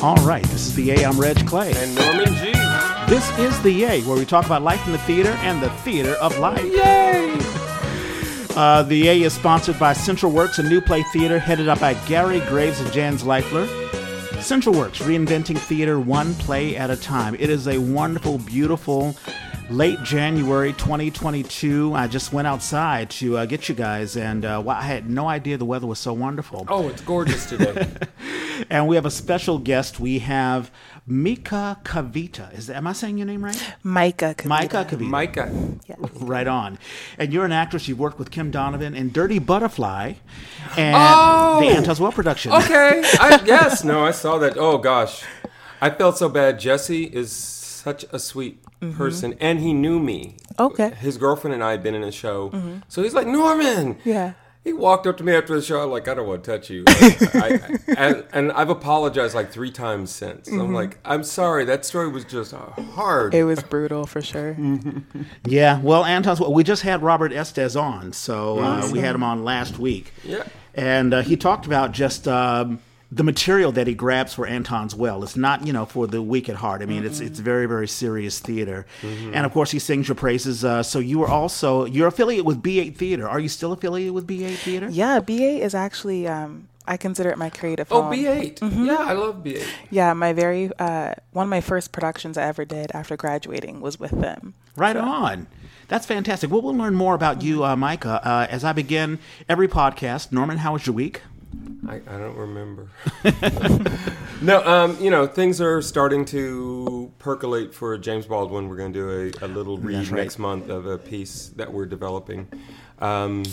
All right, this is the A. I'm Reg Clay. And Norman G. This is the A, where we talk about life in the theater and the theater of life. Yay! Uh, the A is sponsored by Central Works, a new play theater headed up by Gary Graves and Jan Zvaifler. Central Works, reinventing theater one play at a time. It is a wonderful, beautiful, late January 2022. I just went outside to uh, get you guys, and uh, wow, I had no idea the weather was so wonderful. Oh, it's gorgeous today. And we have a special guest. We have Mika Kavita. Is that, am I saying your name right? Mikah. Kavita. Mikah Kavita. Mikah. Yes. Right on. And you're an actress. You've worked with Kim Donovan in Dirty Butterfly and Oh! the Anton's Well production. Okay. I, yes. No, I saw that. Oh gosh, I felt so bad. Jesse is such a sweet person, and he knew me. Okay. His girlfriend and I had been in a show, so he's like Norman. Yeah. He walked up to me after the show. I'm like, I don't want to touch you. I, I, and, and I've apologized like three times since. I'm like, I'm sorry. That story was just hard. It was brutal for sure. Yeah. Well, Anton's. We just had Robert Estes on, so uh, we had him on last week. Yeah. And uh, he talked about just um, the material that he grabs for Anton's Well. It's not, you know, for the weak at heart. I mean, it's it's very very serious theater. And of course, he sings your praises. Uh, so you are also you're affiliated with B8 Theater. Are you still affiliated with B8 Theater? Yeah, B8 is actually um, I consider it my creative Oh, home. B8. Yeah, I love B8. Yeah, my very uh, one of my first productions I ever did after graduating was with them. Right on. That's fantastic. Well, we'll learn more about you, uh, Mikah, uh, as I begin every podcast. Norman, how was your week? I, I don't remember. no, um, you know, things are starting to percolate for James Baldwin. We're going to do a, a little read right. next month of a piece that we're developing. Um,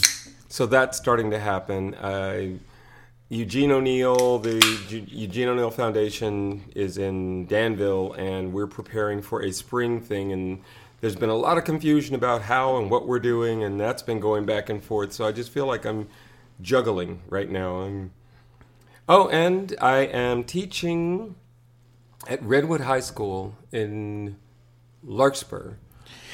so that's starting to happen. Uh, Eugene O'Neill, the Eu- Eugene O'Neill Foundation is in Danville, and we're preparing for a spring thing. And there's been a lot of confusion about how and what we're doing, and that's been going back and forth. So I just feel like I'm juggling right now. I'm Oh, and I am teaching at Redwood High School in Larkspur.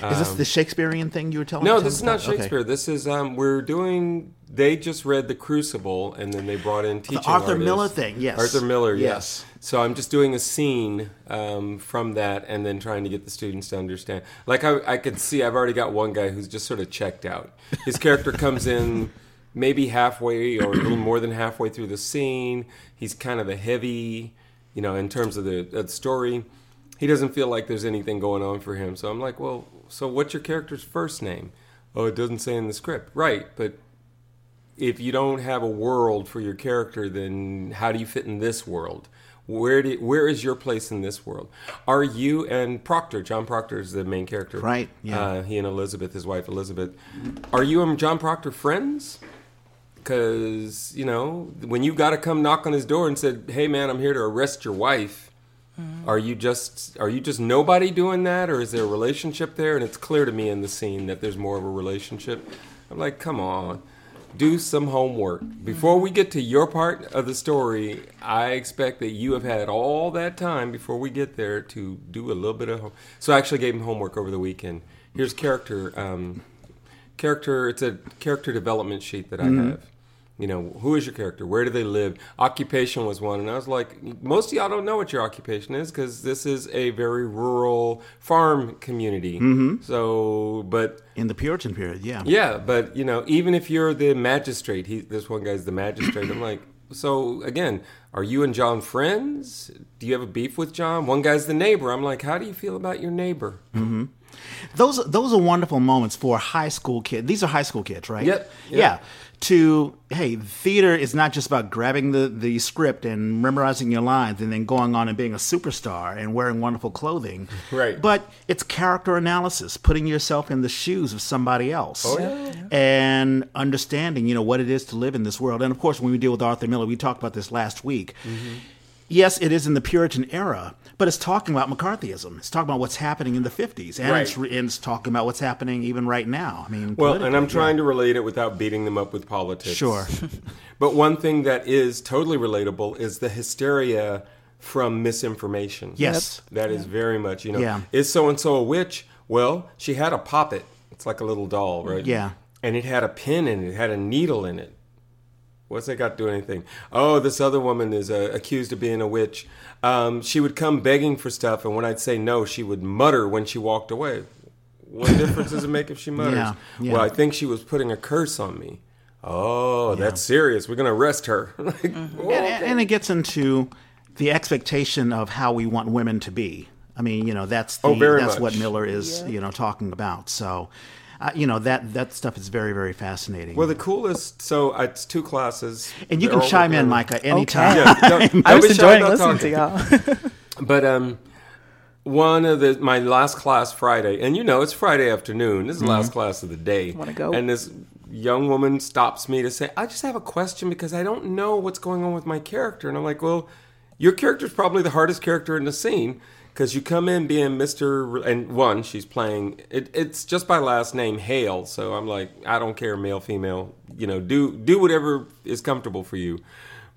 Is this the Shakespearean thing you were telling me? No, this is not about? Okay. Shakespeare. This is um, we're doing. They just read The Crucible, and then they brought in teaching Arthur artists. Miller thing, yes. Arthur Miller, Yes. yes. So I'm just doing a scene um, from that, and then trying to get the students to understand. Like I, I could see, I've already got one guy who's just sort of checked out. His character comes in maybe halfway or a little more than halfway through the scene. He's kind of a heavy, you know, in terms of the, the story. He doesn't feel like there's anything going on for him. So I'm like, well, so what's your character's first name? Oh, it doesn't say in the script. Right, but if you don't have a world for your character, then how do you fit in this world? Where do where is your place in this world? Are you and Proctor? John Proctor is the main character, Right, yeah. Uh, he and Elizabeth, his wife Elizabeth. Are you and John Proctor friends? Because you know when you got to come knock on his door and said, "Hey, man, I'm here to arrest your wife." Mm-hmm. Are you just are you just nobody doing that, or is there a relationship there? And it's clear to me in the scene that there's more of a relationship. I'm like, come on, do some homework mm-hmm. before we get to your part of the story. I expect that you have had all that time before we get there to do a little bit of. Home- so I actually gave him homework over the weekend. Here's character um, character. It's a character development sheet that I mm-hmm. have. You know, who is your character? Where do they live? Occupation was one, and I was like, most of y'all don't know what your occupation is because this is a very rural farm community. Mm-hmm. So, but In the Puritan period, yeah. yeah, but you know, even if you're the magistrate, he this one guy's the magistrate. I'm like, so again, are you and John friends? Do you have a beef with John? One guy's the neighbor. I'm like, how do you feel about your neighbor? Those those are wonderful moments for high school kids. These are high school kids, right? Yep, yep. Yeah. To hey, theater is not just about grabbing the, the script and memorizing your lines and then going on and being a superstar and wearing wonderful clothing. Right. But it's character analysis, putting yourself in the shoes of somebody else. Oh, yeah. And understanding, you know, what it is to live in this world. And of course when we deal with Arthur Miller, we talked about this last week. Mm-hmm. Yes, it is in the Puritan era, but it's talking about McCarthyism. It's talking about what's happening in the 50s. And, it's, Right. and it's talking about what's happening even right now. I mean, Well, and I'm politically, trying to relate it without beating them up with politics. Sure. but one thing that is totally relatable is the hysteria from misinformation. Yes. That is very much, you know, Yeah. is so and so a witch? Well, she had a poppet. It's like a little doll, right? Yeah. And it had a pin in it, it had a needle in it. What's that got to do anything? Oh, this other woman is uh, accused of being a witch. Um, she would come begging for stuff, and when I'd say no, she would mutter when she walked away. What difference does it make if she mutters? Yeah, yeah. Well, I think she was putting a curse on me. Oh, that's serious. We're going to arrest her. like, and, and it gets into the expectation of how we want women to be. I mean, you know, that's the, Oh, that's much. what Miller is, you know, talking about. So, uh, you know, that that stuff is very very fascinating. Well, the coolest. So uh, it's two classes, and you can chime in, Mikah, anytime. Yeah, don't, I was enjoying about listening talking. to y'all. But um, one of the my last class Friday, and you know it's Friday afternoon. This is the last class of the day. Wanna go? And this young woman stops me to say, "I just have a question because I don't know what's going on with my character." And I'm like, "Well, your character is probably the hardest character in the scene." Because you come in being Mr. and one, she's playing. It, it's just by last name Hale, so I'm like, I don't care, male, female. You know, do do whatever is comfortable for you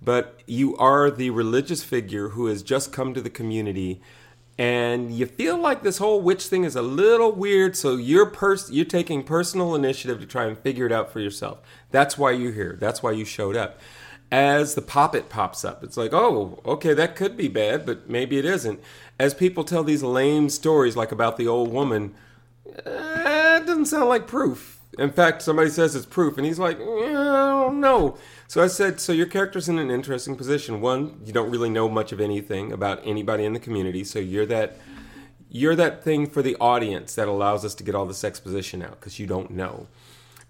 but you are the religious figure who has just come to the community and you feel like this whole witch thing is a little weird so you're pers- you're taking personal initiative to try and figure it out for yourself that's why you're here that's why you showed up as the poppet pops up it's like oh okay that could be bad but maybe it isn't as people tell these lame stories like about the old woman uh, it doesn't sound like proof. In fact, somebody says it's proof, and he's like, "Yeah, I don't know. So I said, so your character's in an interesting position. One, you don't really know much of anything about anybody in the community, so you're that you're that thing for the audience that allows us to get all this exposition out because you don't know.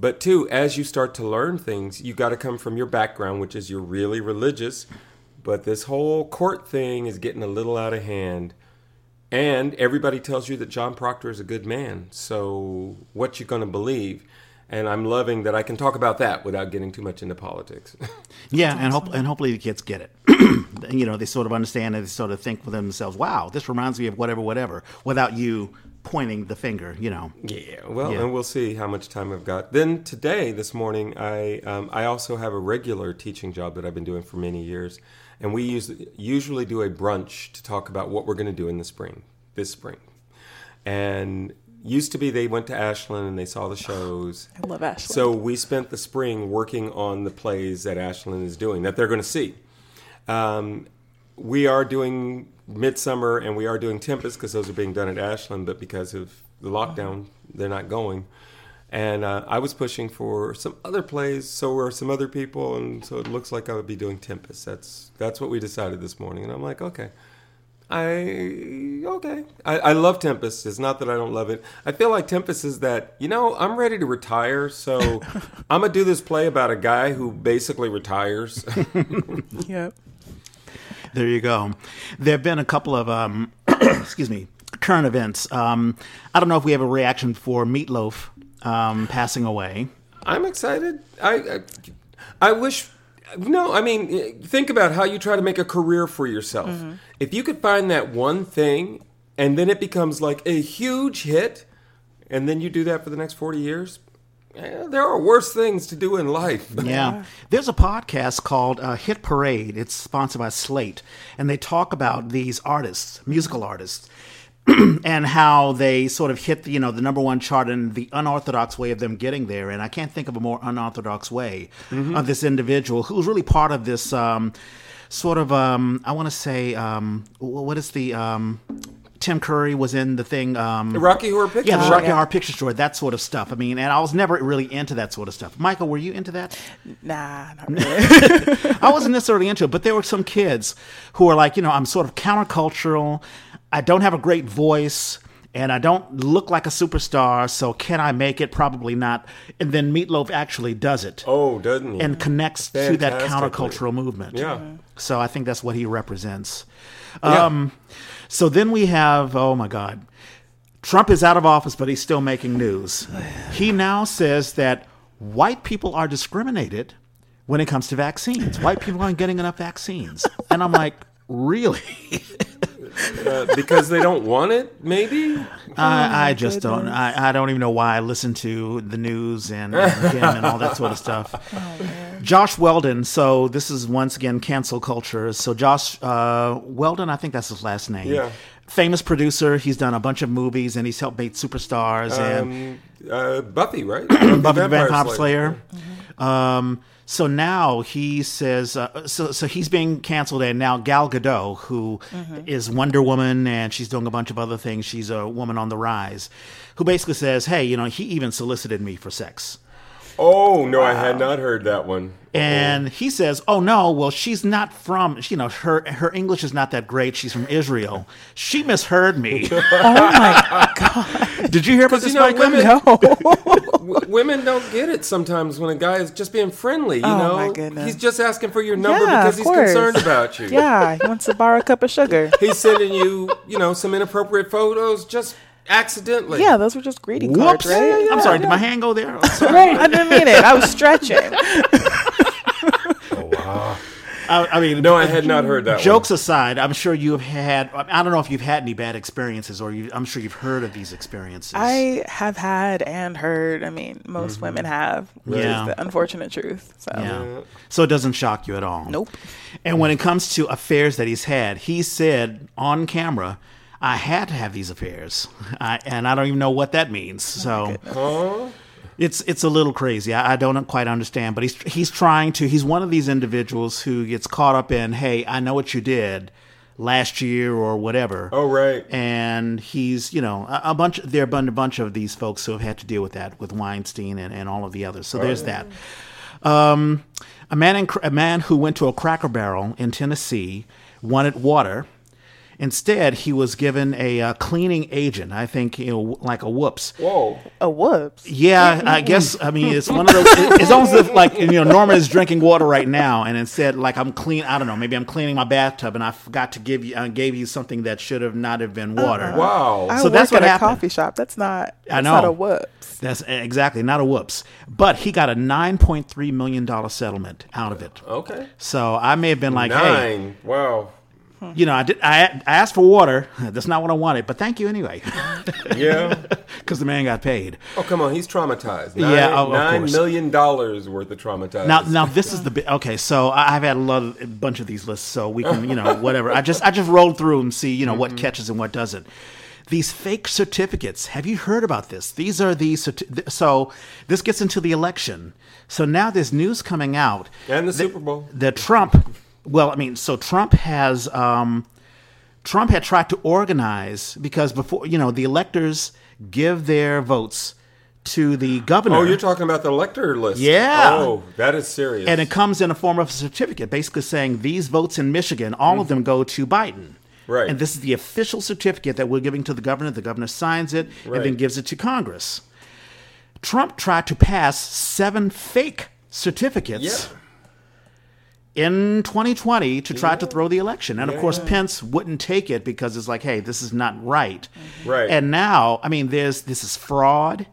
But two, as you start to learn things, you got to come from your background, which is you're really religious. But this whole court thing is getting a little out of hand. And everybody tells you that John Proctor is a good man. So what you going to believe? And I'm loving that I can talk about that without getting too much into politics. Yeah, and hope, and hopefully the kids get it. you know, they sort of understand and they sort of think within themselves, "Wow, this reminds me of whatever, whatever," without you pointing the finger. You know. yeah, well, Yeah. and we'll see how much time I've got. Then today, this morning, I um, I also have a regular teaching job that I've been doing for many years, and we use, usually do a brunch to talk about what we're going to do in the spring, this spring, and used to be they went to Ashland and they saw the shows. I love Ashley. So we spent the spring working on the plays that Ashland is doing that they're going to see. Um, we are doing Midsummer and we are doing Tempest because those are being done at Ashland, but because of the lockdown, they're not going. And uh, I was pushing for some other plays, so were some other people, and so it looks like I would be doing Tempest. That's that's what we decided this morning, and I'm like, okay. I okay. I, I love Tempest. It's not that I don't love it. I feel like Tempest is that you know I'm ready to retire, so I'm gonna do this play about a guy who basically retires. yep. There you go. There have been a couple of, um, excuse me, current events. Um, I don't know if we have a reaction for Meatloaf um, passing away. I'm excited. I, I I wish. No, I mean, think about how you try to make a career for yourself. If you could find that one thing, and then it becomes like a huge hit, and then you do that for the next forty years. eh, there are worse things to do in life. Yeah. There's a podcast called uh, Hit Parade. It's sponsored by Slate. And they talk about these artists, musical artists, and how they sort of hit, you know, the number one chart and the unorthodox way of them getting there. And I can't think of a more unorthodox way of this individual who's really part of this um, sort of, um, I want to say, um, what is the. Um, Tim Curry was in the thing. Um, The Rocky Horror Picture Yeah, the. Rocky yeah. Horror Picture Show, that sort of stuff. I mean, and I was never really into that sort of stuff. Michael, were you into that? Nah, not really. I wasn't necessarily into it, but there were some kids who were like, you know, I'm sort of countercultural. I don't have a great voice, and I don't look like a superstar. So can I make it? Probably not. And then Meatloaf actually does it Oh, doesn't he? and connects to that countercultural movement. Yeah. So I think that's what he represents. Yeah. Um, so then we have, oh my God, Trump is out of office, but he's still making news. He now says that white people are discriminated when it comes to vaccines. White people aren't getting enough vaccines. And I'm like, really? Uh, because they don't want it, maybe. I, I just don't. I, I don't even know why I listen to the news and, and him and all that sort of stuff. Joss Whedon. So this is once again cancel culture. So Joss uh, Whedon, I think that's his last name. Yeah. Famous producer. He's done a bunch of movies and he's helped make superstars and Um, uh, Buffy, right? Buffy the Vampire Slayer. Um, So now he says, uh, so so he's being canceled, and now Gal Gadot, who is Wonder Woman, and she's doing a bunch of other things. She's a woman on the rise, who basically says, "Hey, you know, he even solicited me for sex." Oh no, I had not heard that one. And he says, "Oh no, well she's not from, you know, her her English is not that great. She's from Israel. She misheard me." Oh my god! Did you hear about this, you know, women- No. Women don't get it sometimes when a guy is just being friendly. You Oh, know, my goodness. he's just asking for your number Yeah, because he's course. concerned about you. yeah, he wants to borrow a cup of sugar. He's sending you, you know, some inappropriate photos just accidentally. Yeah, those were just greeting Whoops! cards, right? I'm sorry. Did my hand go there? Oh, sorry. I didn't mean it. I was stretching. Oh, I, I mean, No, I had not heard that. Jokes aside, I'm sure you've had. I don't know if you've had any bad experiences, or you, I'm sure you've heard of these experiences. I have had and heard. I mean, most mm-hmm. women have. Which Yeah. is the unfortunate truth. So yeah. So it doesn't shock you at all. Nope. And when it comes to affairs that he's had, he said on camera, "I had to have these affairs," I, and I don't even know what that means. So. Huh? It's it's a little crazy. I, I don't quite understand, but he's he's trying to. He's one of these individuals who gets caught up in, hey, I know what you did last year or whatever. Oh, right. And he's you know a, a bunch. There have been a bunch of these folks who have had to deal with that with Weinstein and, and all of the others. So there's that. Um, a man in, a man who went to a Cracker Barrel in Tennessee wanted water. Instead, he was given a uh, cleaning agent. I think you know, like a whoops. Whoa. a whoops. Yeah, I guess. I mean, it's one of those. It's almost as if like you know Norman is drinking water right now, and instead, like I'm clean. I don't know. Maybe I'm cleaning my bathtub, and I forgot to give you. I gave you something that should have not have been water. Wow. I So work that's what at a happened. coffee shop. That's not. I That's not a whoops. That's exactly not a whoops. But he got a 9.3 million dollar settlement out of it. Okay. So I may have been like, hey, Nine. Wow. Mm-hmm. you know, I did. I, I asked for water. That's not what I wanted, but thank you anyway, Yeah. because the man got paid. Oh, come on. He's traumatized. Nine, Yeah, of nine dollars worth of traumatized. Now, now this is the bit. Okay, so I've had a lot of a bunch of these lists, so we can, you know, whatever. I just I just rolled through and see, you know, what mm-hmm. catches and what doesn't. These fake certificates. Have you heard about this? These are the certi- so this gets into the election. So now there's news coming out and the Super Bowl. that Trump. Well, I mean, so Trump has um, Trump had tried to organize because before you know the electors give their votes to the governor. Oh, you're talking about the elector list. Yeah. Oh, that is serious. And it comes in a form of a certificate, basically saying these votes in Michigan, all of them go to Biden. Right. And this is the official certificate that we're giving to the governor. The governor signs it and then gives it to Congress. Trump tried to pass seven fake certificates Yeah. In 2020 to try to throw the election. And of course, Pence wouldn't take it because it's like, hey, this is not right. Right. And now, I mean, there's this is fraud.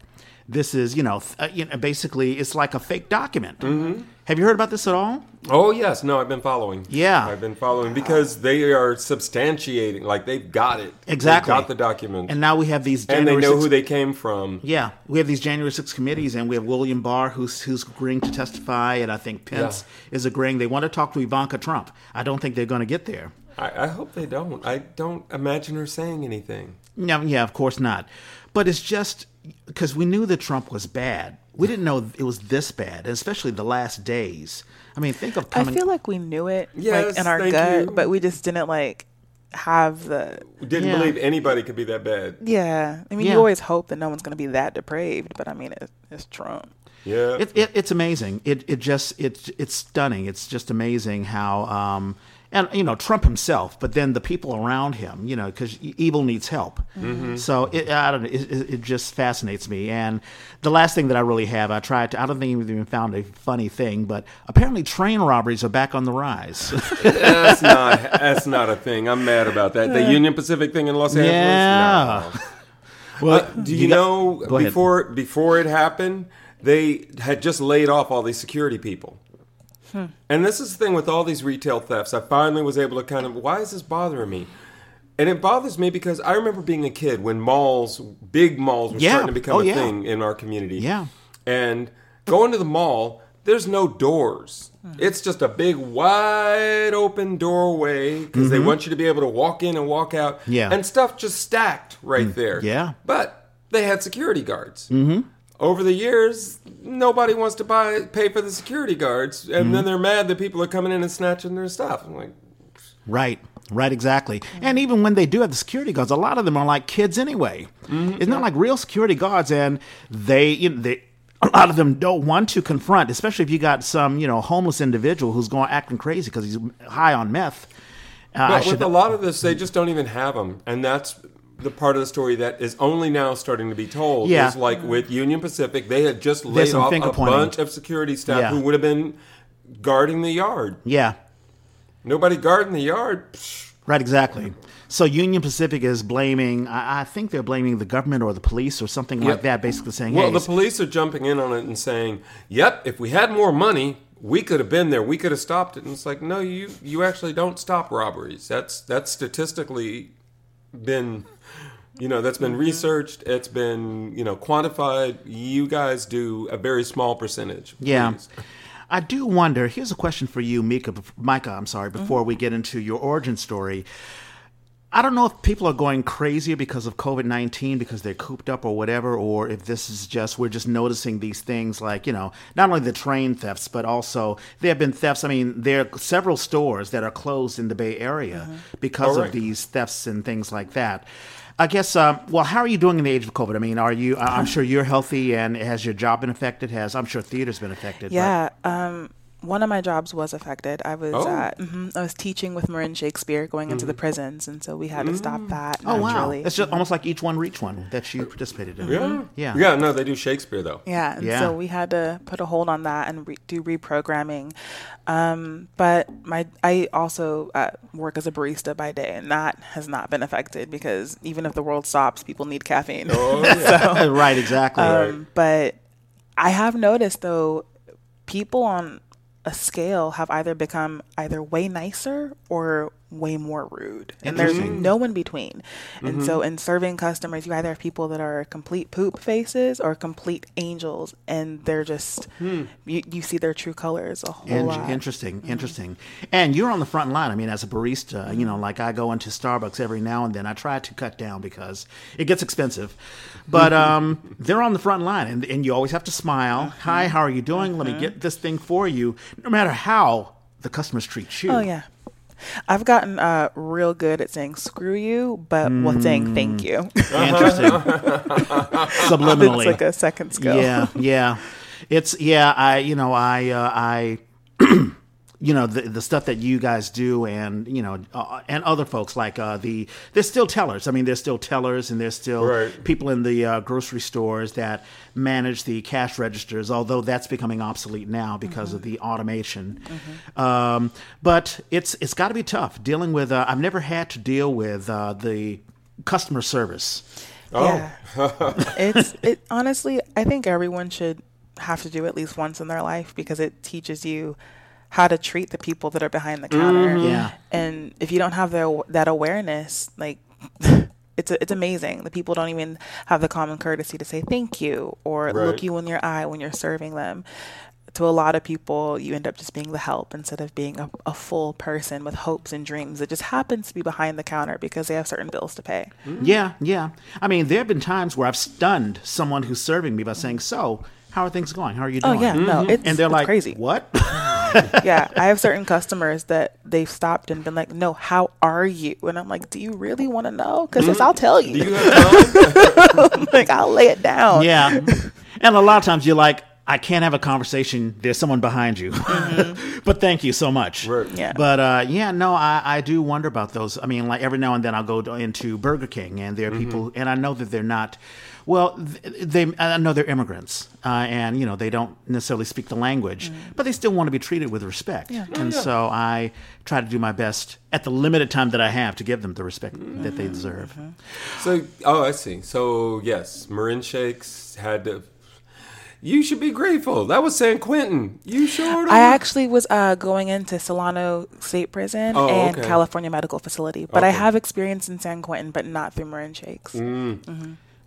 This is, you know, th- uh, you know basically, it's like a fake document. Mm-hmm. Have you heard about this at all? Oh yes, no, I've been following. Yeah. I've been following because they are substantiating, like they've got it. Exactly. They've got the document, And now we have these and they January know 6th who they came from. Yeah, we have these January 6 committees, and we have William Barr who's who's agreeing to testify, and I think Pence is agreeing. They want to talk to Ivanka Trump. I don't think they're going to get there. I, I hope they don't. I don't imagine her saying anything. No, yeah, of course not. But it's just because we knew that Trump was bad. We didn't know it was this bad, especially the last days. I mean, think of coming. I feel like we knew it, Yes, like in our gut, you. but we just didn't like have the. We didn't Yeah. believe anybody could be that bad. Yeah, I mean, Yeah. you always hope that no one's going to be that depraved, but I mean, it, it's Trump. Yeah. it, it, it's amazing. It it just it's it's stunning. It's just amazing how um and you know Trump himself, but then the people around him, you know, because evil needs help. So it, I don't know. It, it, just fascinates me. And the last thing that I really have, I tried to. I don't think I've even found a funny thing, but apparently train robberies are back on the rise. that's not. That's not a thing. I'm mad about that. The Union Pacific thing in Los Angeles. yeah. No. Well, Uh, do you, got- know Go ahead. before before it happened, they had just laid off all these security people. And this is the thing with all these retail thefts. I finally was able to kind of why is this bothering me? And it bothers me because I remember being a kid when malls, big malls, were Yeah. starting to become Oh, a yeah. thing in our community. Yeah. And going to the mall, there's no doors. It's just a big wide open doorway because they want you to be able to walk in and walk out. Mm-hmm. Yeah. Mm. And stuff just stacked right there. yeah. But they had security guards. Mm-hmm. Over the years, nobody wants to buy pay for the security guards, and Mm-hmm. then they're mad that people are coming in and snatching their stuff. I'm like, Right, right, exactly. And even when they do have the security guards, a lot of them are like kids anyway. It's not like real security guards, and they, you know, they. A lot of them don't want to confront, especially if you got some, you know, homeless individual who's going acting crazy because he's high on meth. Uh, But with a lot of this, they just don't even have them, and that's the part of the story that is only now starting to be told. Yeah. is like with Union Pacific, they had just laid off a pointing. bunch of security staff Yeah. who would have been guarding the yard. yeah, Nobody guarding the yard. Right, exactly. So Union Pacific is blaming. I, I think they're blaming the government or the police or something like that. Basically saying, Well, "Hey, the police are jumping in on it and saying, "Yep, if we had more money, we could have been there. We could have stopped it." And it's like, no, you you actually don't stop robberies. That's that's statistically been, you know, that's been mm-hmm. researched. It's been you know quantified. You guys do a very small percentage. Yeah. please. I do wonder. Here's a question for you, Mika. Mikah, I'm sorry. Mm-hmm. Before we get into your origin story, I don't know if people are going crazier because of COVID 19 because they're cooped up or whatever, or if this is just, we're just noticing these things like, you know, not only the train thefts, but also there have been thefts. I mean, there are several stores that are closed in the Bay Area mm-hmm. because Oh, of these thefts and things like that. I guess, um, well, how are you doing in the age of COVID? I mean, are you, I'm sure you're healthy and has your job been affected? Has, I'm sure theater's been affected. Yeah. Um, one of my jobs was affected. I was Oh. uh, mhm, I was teaching with Marin Shakespeare going into the prisons, and so we had to stop that. Oh wow! It's just almost like each one reach one that you participated in. Yeah. Yeah. Yeah. No, they do Shakespeare though. Yeah, and Yeah. so we had to put a hold on that and re- do reprogramming. Um, but my I also uh, work as a barista by day, and that has not been affected because even if the world stops, people need caffeine. Oh yeah. right. Exactly. Um, but I have noticed though, people on a scale have either become either way nicer or way more rude, and there's no in between. And so, mm-hmm. in serving customers, you either have people that are complete poop faces or complete angels, and they're just hmm. you, you see their true colors a whole In- lot. interesting, mm-hmm. interesting. And you're on the front line. I mean, as a barista, you know, like I go into Starbucks every now and then. I try to cut down because it gets expensive. But mm-hmm. um, they're on the front line, and, and you always have to smile. Hi, how are you doing? Let me get this thing for you. No matter how the customers treat you. Oh yeah. I've gotten uh, real good at saying "screw you," but with saying "thank you." Interesting. Subliminally. it's like a second skill. Yeah, yeah. It's yeah. I you know I uh, I. You know the the stuff that you guys do, and you know, uh, and other folks like uh, the there's still tellers. I mean, there's still tellers, and there's still Right. people in the uh, grocery stores that manage the cash registers. Although that's becoming obsolete now because of the automation. Um, but it's it's got to be tough dealing with. Uh, I've never had to deal with uh, the customer service. Oh. Yeah. it's it honestly, I think everyone should have to do at least once in their life because it teaches you how to treat the people that are behind the counter. Mm-hmm. Yeah. And if you don't have the, that awareness, like it's it's amazing. The people don't even have the common courtesy to say thank you or Right. look you in your eye when you're serving them. To a lot of people, you end up just being the help instead of being a, a full person with hopes and dreams that just happens to be behind the counter because they have certain bills to pay. Mm-hmm. Yeah, yeah. I mean, there have been times where I've stunned someone who's serving me by saying, "So, how are things going? How are you doing?" Oh doing?" yeah, no, mm-hmm. it's and they're it's like, crazy. "What?" yeah, I have certain customers that they've stopped and been like, "No, how are you?" And I'm like, "Do you really want to know? Because I'll tell Do you. you have like, I'll lay it down." yeah. And a lot of times you're like, "I can't have a conversation. There's someone behind you." but thank you so much. Right. Yeah. But uh, yeah, no, I, I do wonder about those. I mean, like every now and then I'll go into Burger King, and there are people, and I know that they're not. Well, they I know they're immigrants, uh, and you know they don't necessarily speak the language, but they still want to be treated with respect. And so I try to do my best at the limited time that I have to give them the respect that they deserve. So, oh, I see. So, yes, Marin Shakes had to. You should be grateful. That was San Quentin. You sure? I actually was uh, going into Solano State Prison Oh, and okay. California Medical Facility, but I have experience in San Quentin, but not through Marin Shakes.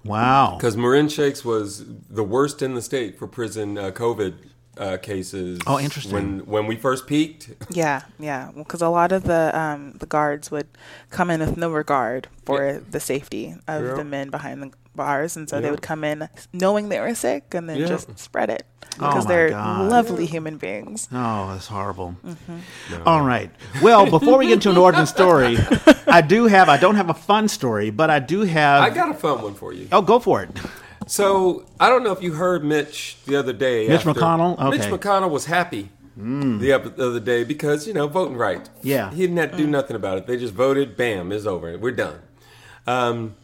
Wow. Because Marin Shakes was the worst in the state for prison uh, COVID uh, cases. Oh, interesting. When when we first peaked, Yeah, yeah. Because a lot of the um, the guards would come in with no regard for Yeah. the safety of Yeah. the men behind the bars, and so Yeah. they would come in knowing they were sick and then Yeah. just spread it Oh because my they're God. lovely human beings. Oh, that's horrible. All right. Well, before we get into an origin story, I do have, I don't have a fun story, but I do have. I got a fun one for you. oh, go for it. So I don't know if you heard Mitch the other day. Mitch McConnell? Mitch Okay. Hmm. McConnell was happy the other day because you know voting rights. Yeah. he didn't have to do nothing about it. They just voted. Bam, it's over. We're done. Um,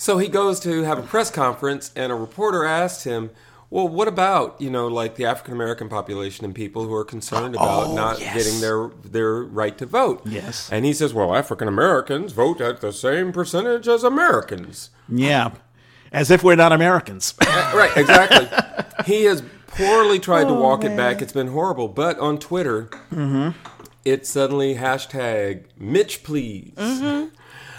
so he goes to have a press conference, and a reporter asked him. Well, what about you know like the African American population and people who are concerned about Oh, not yes. getting their their right to vote? Yes. and he says, well, African Americans vote at the same percentage as Americans. Yeah. As if we're not Americans. Uh, right, exactly. he has poorly tried to walk it back. It's been horrible. But on Twitter, it's suddenly hashtag Mitch please.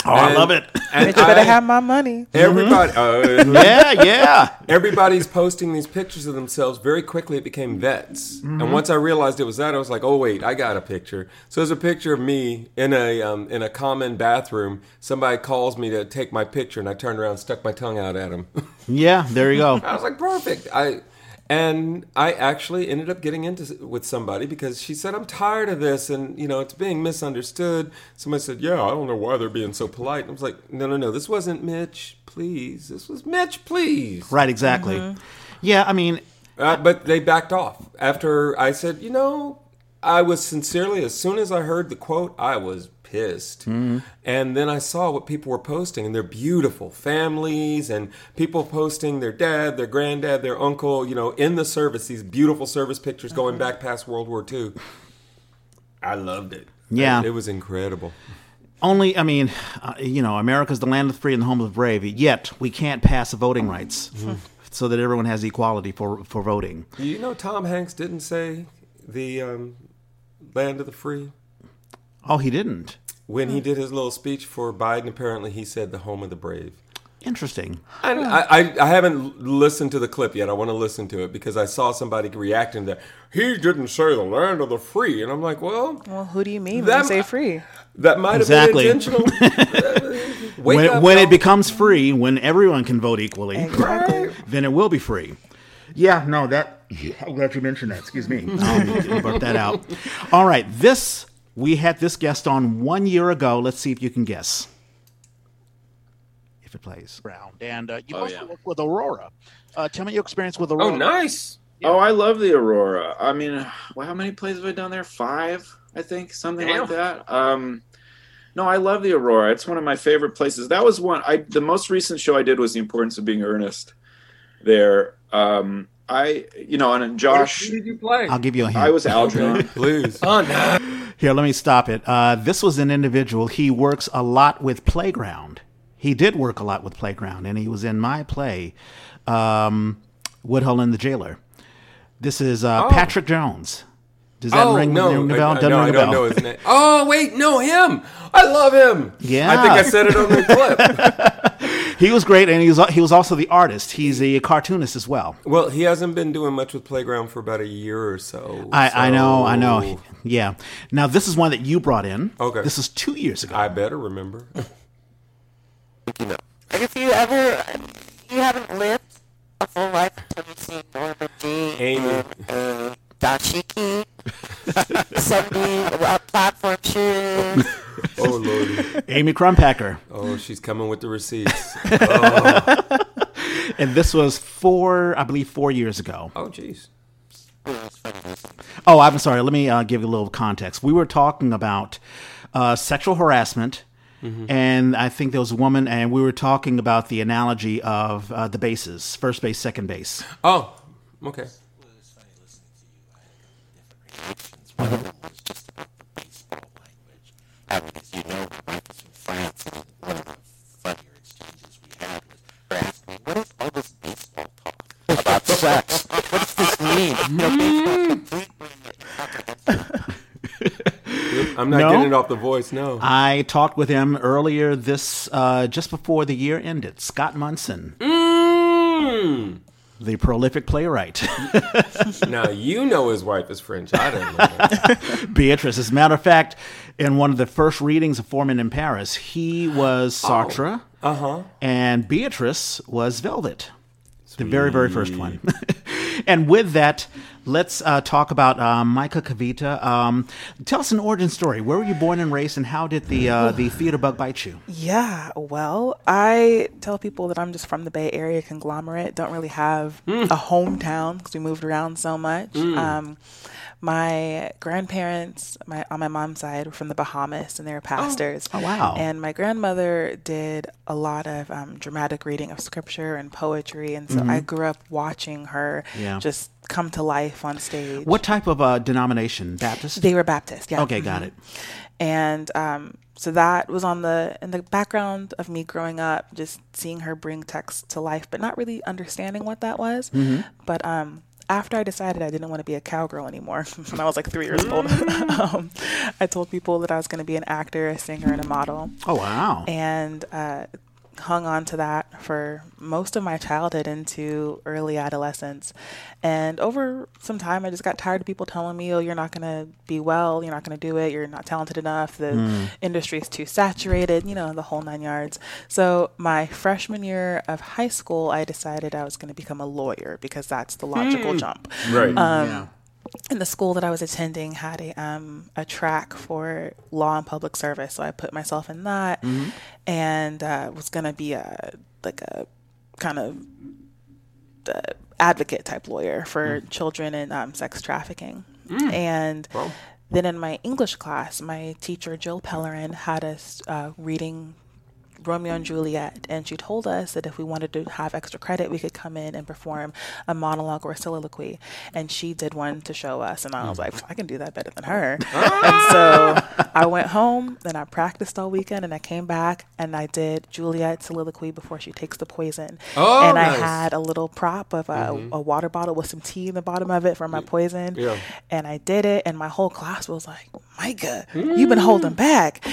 Oh, I love it. And Bitch, you better I- have my money. everybody. uh, yeah, yeah. Everybody's posting these pictures of themselves. Very quickly, it became vets. Mm-hmm. And once I realized it was that, I was like, "Oh wait, I got a picture." So there's a picture of me in a um, in a common bathroom. Somebody calls me to take my picture, and I turned around, and stuck my tongue out at him. Yeah, there you go. I was like, perfect. I and I actually ended up getting into with somebody because she said, I'm tired of this, and you know, it's being misunderstood. Somebody said, Yeah, I don't know why they're being so polite. I was like, No, no, no, this wasn't Mitch, please. This was Mitch, please. Right, exactly. Yeah, I mean, Uh, but they backed off after I said, you know, I was sincerely, as soon as I heard the quote, I was pissed. And then I saw what people were posting, and they're beautiful families and people posting their dad, their granddad, their uncle, you know, in the service, these beautiful service pictures going back past World War II. I loved it. Yeah. It was incredible. only, I mean, uh, you know, America's the land of the free and the home of the brave, yet we can't pass voting rights so that everyone has equality for, for voting. You know, Tom Hanks didn't say the um, land of the free. Oh, he didn't. When he did his little speech for Biden, apparently he said the home of the brave. Interesting. I, I, I haven't listened to the clip yet. I want to listen to it because I saw somebody reacting to that. He didn't say the land of the free. And I'm like, well, Well, who do you mean when That- you say free? that might have been intentional. Wake When, up, when it becomes free, when everyone can vote equally, Exactly. then it will be free. Yeah, no, that. I'm glad you mentioned that. Excuse me. Um, I'll brought that out. All right, this we had this guest on one year ago. Let's see if you can guess. If it plays. Brown, and uh, you Oh, also yeah. work with Aurora. Uh, tell me your experience with Aurora. Oh, Aurora. nice. Oh, I love the Aurora. I mean, well, how many plays have I done there? Five, I think, something Damn. like that. Um, no, I love the Aurora. It's one of my favorite places. That was one. I the most recent show I did was the importance of being earnest. There, um, I you know, and Josh, Who did you play? I'll give you a hint. I was Algernon. Please. Oh, no. Here, let me stop it. Uh, this was an individual. He works a lot with Playground. He did work a lot with Playground, and he was in my play, um, Woodhull and the Jailer. This is uh, Oh. Patrick Jones. Does that oh, ring, no. ring the bell? Doesn't no, ring I a don't bell. know his name. Oh, wait. No, him. I love him. Yeah. I think I said it on the clip. He was great, and he was he was also the artist. He's a cartoonist as well. Well, he hasn't been doing much with Playground for about a year or so. I, I know, I so know. Yeah. Now this is one that you brought in. Okay. This is two years ago. I better remember. Like if you ever, you haven't lived a full life until you've seen Norma Jean, Amy. uh, Dashiki, 70 uh, platform shoes. Oh, Lordy. Amy Crumpacker, Oh, she's coming with the receipts. Oh, and this was four, I believe, four years ago. oh jeez. Oh, I'm sorry. Let me uh, give you a little context. We were talking about uh, sexual harassment, and I think there was a woman, and we were talking about the analogy of uh, the bases: first base, second base. Oh, okay. One of them was just about the baseball language. Uh, because you know, when I was in France, and one of the funnier exchanges we had was her asking me, what is all this baseball talk about sex? what does this mean? You know, baseball completely. I'm not No? getting it off the voice. No. I talked with him earlier this, uh, just before the year ended. Scott Munson. Mm. The prolific playwright. now you know his wife is French. I don't know. Beatrice. As a matter of fact, in one of the first readings of Four Men in Paris, he was Sartre, Uh huh. and Beatrice was Velvet. The very, very first one. and with that, let's uh, talk about uh, Mikah Kavita. Um, tell us an origin story. Where were you born and raised, and how did the uh, the theater bug bite you? Yeah, well, I tell people that I'm just from the Bay Area conglomerate. Don't really have a hometown because we moved around so much. Um, my grandparents, my on my mom's side, were from the Bahamas, and they were pastors. Oh, wow. And my grandmother did a lot of um, dramatic reading of scripture and poetry, and so I grew up watching her Yeah. just come to life on stage. What type of uh, denomination? Baptist? They were Baptist, yeah. Okay, got it. And um, so that was on the in the background of me growing up, just seeing her bring text to life, but not really understanding what that was. But um, after I decided I didn't want to be a cowgirl anymore, when I was like three years old, um, I told people that I was going to be an actor, a singer, and a model Oh, wow. and uh, hung on to that for most of my childhood into early adolescence. And over some time, I just got tired of people telling me, "Oh, you're not going to be well. You're not going to do it. You're not talented enough. The hmm. industry is too saturated. You know, the whole nine yards." So my freshman year of high school, I decided I was going to become a lawyer because that's the logical hmm. jump Right. Um, yeah. And the school that I was attending had a um, a track for law and public service, so I put myself in that, and uh, was gonna be a like a kind of the advocate type lawyer for children and um, sex trafficking, and. Well. Then in my English class, my teacher Jill Pellerin had us uh, reading Romeo and Juliet, and she told us that if we wanted to have extra credit, we could come in and perform a monologue or a soliloquy. And she did one to show us, and I was mm. like, I can do that better than her. and so I went home, and I practiced all weekend, and I came back and I did Juliet's soliloquy before she takes the poison. Oh, and I had a little prop of a, mm-hmm. a water bottle with some tea in the bottom of it for my poison. Yeah. And I did it, and my whole class was like, Mikah, you've been mm. holding back.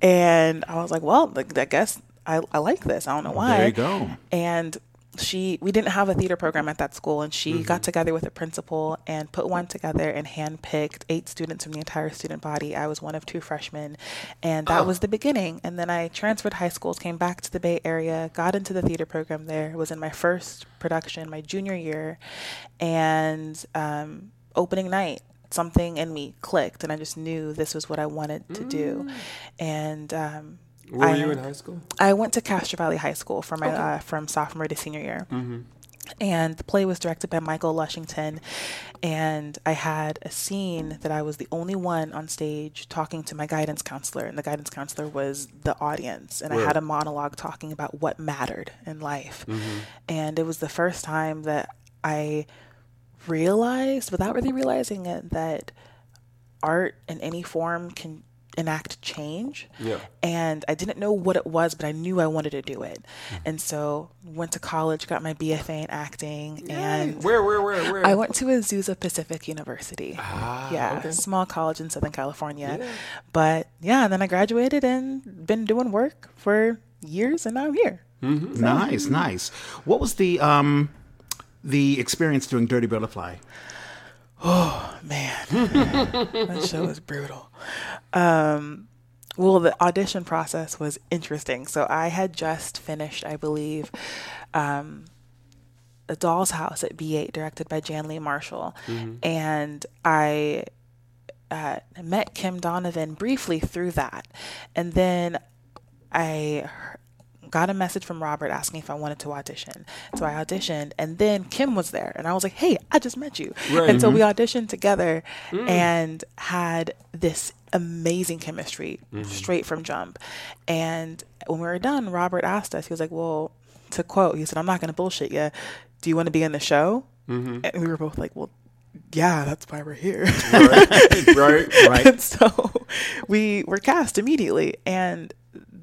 And I was like, well, I guess I, I like this. I don't know why. There you go. And she, we didn't have a theater program at that school, and she Mm-hmm. got together with a principal and put one together and handpicked eight students from the entire student body. I was one of two freshmen, and that was the beginning. And then I transferred high schools, came back to the Bay Area, got into the theater program there. Was in my first production, my junior year, and um, opening night something in me clicked and I just knew this was what I wanted to do. And um, Where were I, you in high school? I went to Castro Valley High School from my uh, from sophomore to senior year. And the play was directed by Michael Lushington. And I had a scene that I was the only one on stage talking to my guidance counselor. And the guidance counselor was the audience. And I had a monologue talking about what mattered in life. And it was the first time that I realized, without really realizing it, that art in any form can enact change. Yeah. And I didn't know what it was, but I knew I wanted to do it. And so went to college, got my BFA in acting, and Where, where, where, where? I went to Azusa Pacific University. Ah, yeah, okay. small college in Southern California. But yeah, and then I graduated and been doing work for years, and now I'm here. Nice, nice. What was the um the experience doing Dirty Butterfly? Oh man, that show was brutal. Um, well, the audition process was interesting. So I had just finished, I believe, um, A Doll's House at B8, directed by Jan Lee Marshall, and I uh, met Kim Donovan briefly through that, and then I got a message from Robert asking if I wanted to audition. So I auditioned, and then Kim was there, and I was like, "Hey, I just met you." Right. And so we mm-hmm. auditioned together mm. and had this amazing chemistry mm-hmm. straight from jump. And when we were done, Robert asked us, he was like, "Well, to quote, he said, I'm not going to bullshit you. Do you want to be in the show?" Mm-hmm. And we were both like, "Well." Yeah, that's why we're here. right, right. Right. and so we were cast immediately. And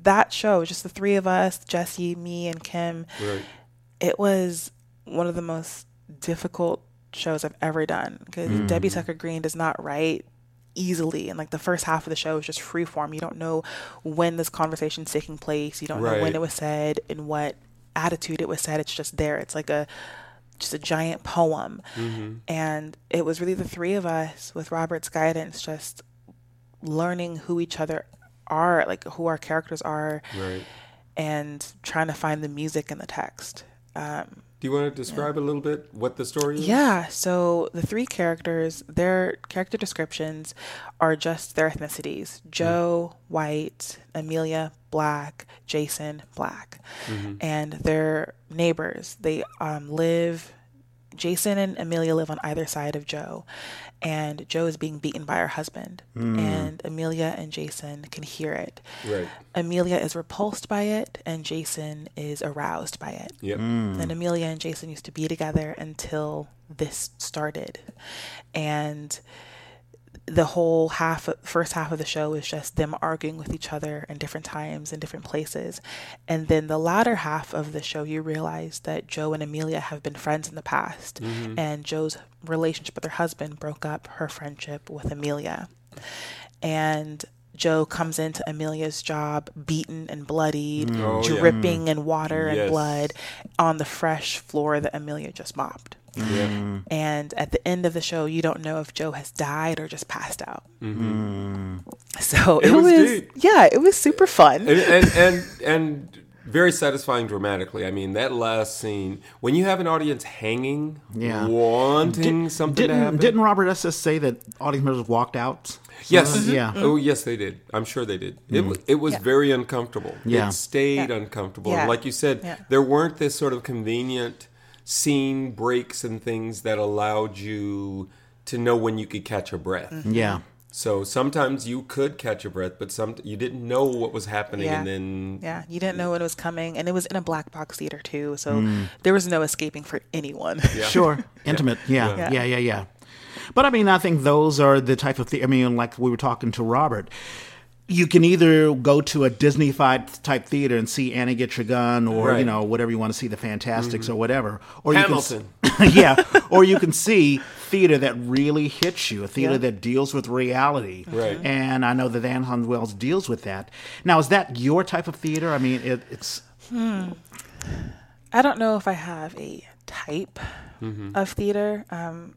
that show, just the three of us, Jesse, me, and Kim, Right. it was one of the most difficult shows I've ever done because Debbie Tucker Green does not write easily and like the first half of the show is just free form you don't know when this conversation's taking place you don't know when it was said in what attitude it was said it's just there it's like a just a giant poem. Mm-hmm. And it was really the three of us with Robert's guidance just learning who each other are, like who our characters are, Right. and trying to find the music in the text. Um, Do you want to describe a little bit what the story is? yeah, so the three characters, their character descriptions are just their ethnicities Joe, white, Amelia, black, Jason, black. And they're neighbors. They um, live, Jason and Amelia live on either side of Joe. And Joe is being beaten by her husband. Hmm. And Amelia and Jason can hear it. Right. Amelia is repulsed by it, and Jason is aroused by it. Yep. Hmm. And Amelia and Jason used to be together until this started. And the whole half first half of the show is just them arguing with each other in different times in different places. And then the latter half of the show you realize that Joe and Amelia have been friends in the past mm-hmm. and Joe's relationship with her husband broke up her friendship with Amelia. And Joe comes into Amelia's job beaten and bloodied, mm. Oh, yeah. dripping mm. in water and blood on the fresh floor that Amelia just mopped. Yeah. And at the end of the show, you don't know if Joe has died or just passed out. Mm-hmm. So It it, was was, deep. yeah, it was super fun. and, and and and very satisfying dramatically. I mean, that last scene when you have an audience hanging, Yeah. wanting something to happen. Didn't didn't Robert Estes say that audience members walked out? yes, So, yeah. Oh, yes, they did. I'm sure they did. It mm. was it was Yeah. very uncomfortable. Yeah. It stayed Yeah. uncomfortable. Yeah. Like you said, Yeah. there weren't this sort of convenient scene breaks and things that allowed you to know when you could catch a breath. Yeah. So sometimes you could catch a breath, but some you didn't know what was happening, Yeah. and then Yeah, you didn't know when it was coming, and it was in a black box theater too, so Mm. there was no escaping for anyone. Yeah. Sure. Intimate. Yeah. Yeah. yeah. Yeah. Yeah. But I mean, I think those are the type of thing. I mean, like we were talking to Robert. You can either go to a Disney-fied type theater and see Annie Get Your Gun, or Right. you know whatever you want to see, the Fantasticks or whatever, or you Hamilton. can, s- yeah, or you can see theater that really hits you, a theater Yeah. that deals with reality, Right. And I know that Anton's Well deals with that. Now, is that your type of theater? I mean, it, it's I don't know if I have a type Mm-hmm. of theater. Um,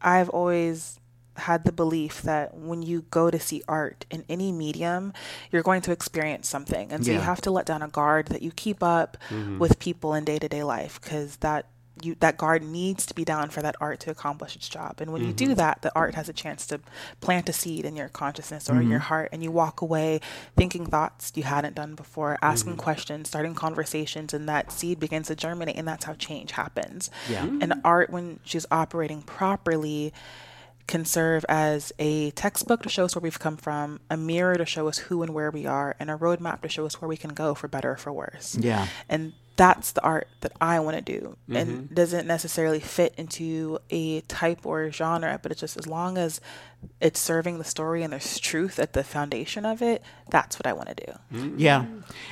I've always had the belief that when you go to see art in any medium, you're going to experience something. And so you have to let down a guard that you keep up Mm-hmm. with people in day to day life because that you that guard needs to be down for that art to accomplish its job. And when you Mm-hmm. do that, the art has a chance to plant a seed in your consciousness or in your heart and you walk away thinking thoughts you hadn't done before, asking questions, starting conversations, and that seed begins to germinate and that's how change happens. Yeah. And art when she's operating properly can serve as a textbook to show us where we've come from, a mirror to show us who and where we are, and a roadmap to show us where we can go for better or for worse. Yeah. And that's the art that I want to do. Mm-hmm. And doesn't necessarily fit into a type or genre, but it's just as long as it's serving the story and there's truth at the foundation of it, that's what I want to do. Yeah,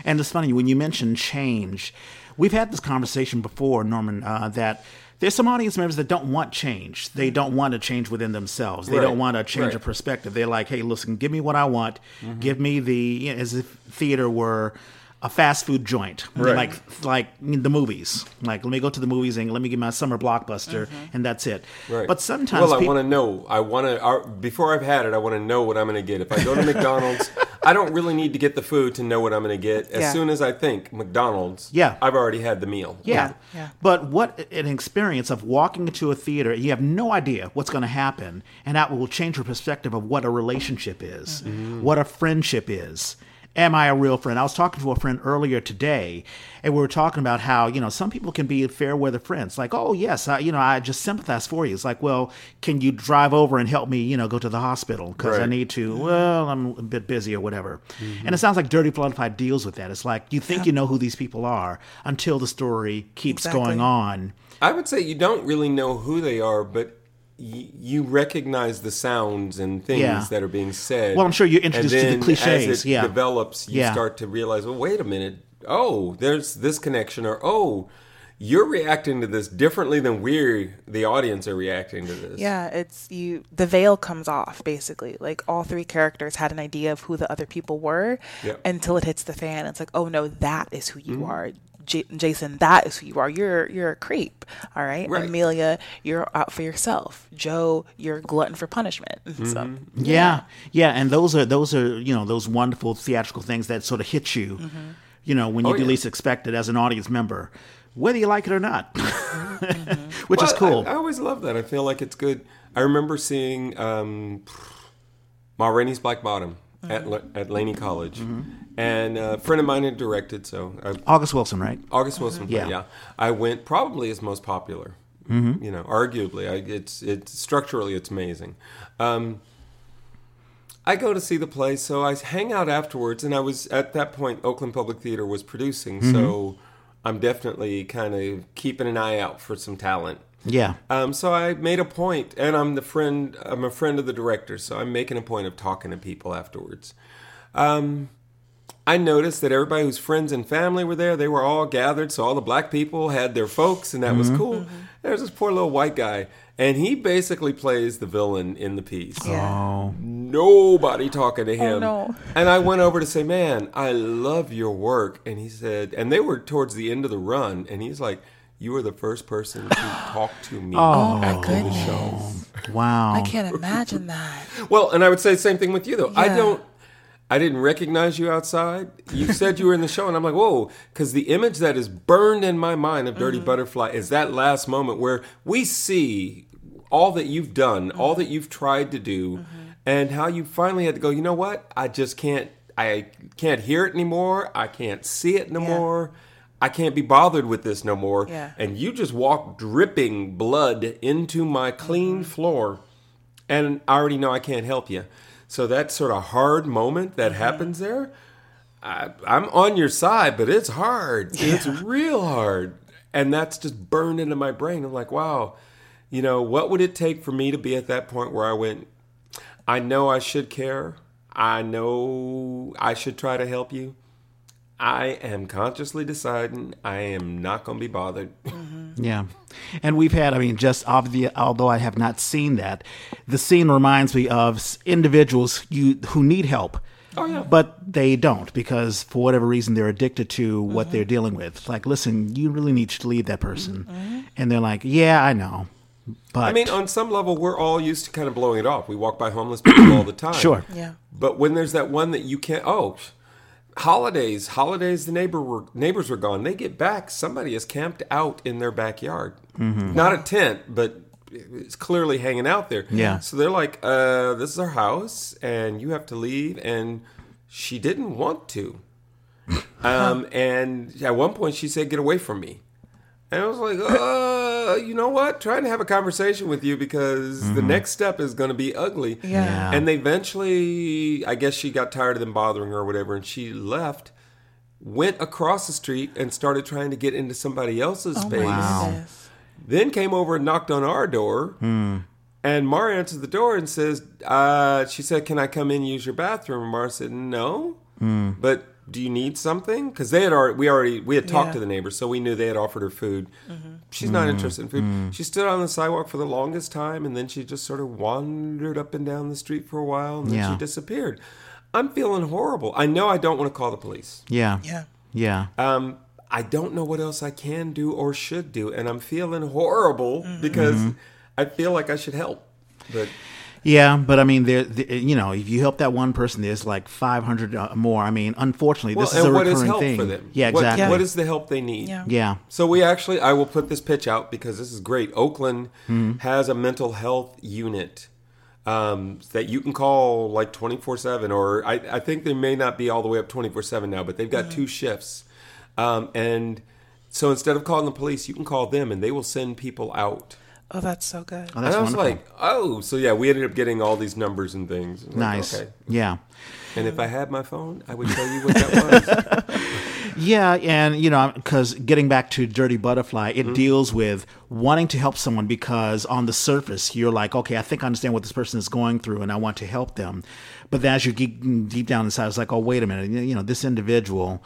and it's funny when you mention change. We've had this conversation before, Norman. Uh, that there's some audience members that don't want change. They mm-hmm. don't want to change within themselves. They Right, don't want to change right. a perspective. They're like, hey, listen, give me what I want. Mm-hmm. Give me the you know, as if theater were a fast food joint, Right. like like the movies. Like let me go to the movies and let me get my summer blockbuster, mm-hmm. and that's it. Right. But sometimes well, I peop- want to know. I want to before I've had it. I want to know what I'm going to get. If I go to McDonald's, I don't really need to get the food to know what I'm going to get. As Yeah. soon as I think McDonald's, Yeah. I've already had the meal. Yeah. Yeah. But what an experience of walking into a theater, you have no idea what's going to happen, and that will change your perspective of what a relationship is, mm-hmm. what a friendship is. Am I a real friend? I was talking to a friend earlier today, and we were talking about how you know some people can be fair weather friends. Like, oh yes, I, you know, I just sympathize for you. It's like, well, can you drive over and help me? You know, go to the hospital because I need to. Well, I'm a bit busy or whatever. Mm-hmm. And it sounds like Dirty Butterfly deals with that. It's like you think you know who these people are until the story keeps Exactly. going on. I would say you don't really know who they are, but y- you recognize the sounds and things Yeah. that are being said. Well, I'm sure you're And introduced to the cliches, As it yeah. develops, you Yeah. start to realize, well, wait a minute. Oh, there's this connection, or oh, you're reacting to this differently than we, the audience, are reacting to this. Yeah, it's you. The veil comes off basically. Like all three characters had an idea of who the other people were Yeah. until it hits the fan. It's like, oh no, that is who you mm-hmm. are. J- Jason, that is who you are. You're you're a creep. All right. Right. Amelia, you're out for yourself. Joe, you're a glutton for punishment. Mm-hmm. Yeah, yeah, and those are those are you know those wonderful theatrical things that sort of hit you, you know, when you Oh, do yeah. least expect it as an audience member, whether you like it or not, which is cool. I, I always love that. I feel like it's good. I remember seeing um, Ma Rainey's Black Bottom at, mm-hmm. La- at Laney College. Mm-hmm. And a friend of mine had directed, so I, August Wilson, right? August mm-hmm. Wilson. Yeah. Yeah. I went probably as most popular. Mm-hmm. You know, arguably, I, it's it's structurally it's amazing. Um, I go to see the play, so I hang out afterwards, and I was at that point Oakland Public Theater was producing, so I'm definitely kind of keeping an eye out for some talent. Yeah, Um, so I made a point, and I'm the friend. I'm a friend of the director, so I'm making a point of talking to people afterwards. Um, I noticed that everybody whose friends and family were there, they were all gathered. So all the black people had their folks, and that was cool. There's this poor little white guy, and he basically plays the villain in the piece. oh, Nobody talking to him. no. And I went over to say, "Man, I love your work." And he said, and they were towards the end of the run, and he's like, "You were the first person to talk to me Oh, my after the goodness. show." wow. I can't imagine that. Well, and I would say the same thing with you though. I don't. I didn't recognize you outside. You said you were in the show, and I'm like, whoa, because the image that is burned in my mind of Dirty mm-hmm. Butterfly is that last moment where we see all that you've done, mm-hmm. all that you've tried to do, mm-hmm. and how you finally had to go. You know what? I just can't. I can't hear it anymore. I can't see it no Yeah. more. I can't be bothered with this no more. Yeah. And you just walk dripping blood into my clean mm-hmm. floor and I already know I can't help you. So that sort of hard moment that mm-hmm. happens there, I, I'm on your side, but it's hard. It's real hard, and that's just burned into my brain. I'm like, wow, you know, what would it take for me to be at that point where I went? I know I should care. I know I should try to help you. I am consciously deciding I am not going to be bothered. Yeah, and we've had. I mean, just of the, although I have not seen that, the scene reminds me of individuals you who need help. Oh, yeah. But they don't because for whatever reason they're addicted to what mm-hmm. they're dealing with. It's like, listen, you really need to leave that person, mm-hmm. Mm-hmm. and they're like, yeah, I know, but I mean, on some level, we're all used to kind of blowing it off. We walk by homeless people all the time. Sure. Yeah. But when there's that one that you can't, oh, holidays, holidays, the neighbor were, neighbors were gone. They get back. Somebody is camped out in their backyard. Not a tent, but it's clearly hanging out there. Yeah. So they're like, uh, "This is our house, and you have to leave." And she didn't want to. Um, and at one point, she said, "Get away from me." And I was like, uh, Uh, you know what? Trying to have a conversation with you because the mm-hmm. next step is going to be ugly. Yeah. Yeah. And they eventually, I guess she got tired of them bothering her or whatever, and she left, went across the street, and started trying to get into somebody else's Oh space. my Wow. Then came over and knocked on our door. Hmm. And Mara answered the door and says, uh, she said, Can I come in and use your bathroom? And Mara said, No. Hmm. But do you need something? Because they had already, we already, we had talked Yeah. to the neighbors, so we knew they had offered her food. She's not interested in food. She stood on the sidewalk for the longest time, and then she just sort of wandered up and down the street for a while, and then Yeah. she disappeared. I'm feeling horrible. I know I don't want to call the police. yeah, Yeah. yeah, Um, I don't know what else I can do or should do, and I'm feeling horrible because Mm-hmm. I feel like I should help. But yeah. But I mean, there, the, you know, if you help that one person, there's like 500 uh, more. I mean, unfortunately, well, this is a and what recurring is help thing. for them? Yeah, What- exactly. what is the help they need? Yeah. yeah, So we actually, I will put this pitch out because this is great. Oakland Mm-hmm. has a mental health unit um, that you can call like twenty four seven, or I, I think they may not be all the way up twenty four seven now, but they've got two shifts, um, and so instead of calling the police, you can call them, and they will send people out. Oh, that's so good. Oh, that's and I was wonderful. like, oh, so yeah, we ended up getting all these numbers and things. Like, nice. okay. Yeah. And if I had my phone, I would tell you what that was. Yeah, and you know, because getting back to Dirty Butterfly, Mm-hmm. it deals with wanting to help someone because on the surface you're like, okay, I think I understand what this person is going through, and I want to help them. But then as you get deep down inside, it's like, oh, wait a minute, you know, this individual.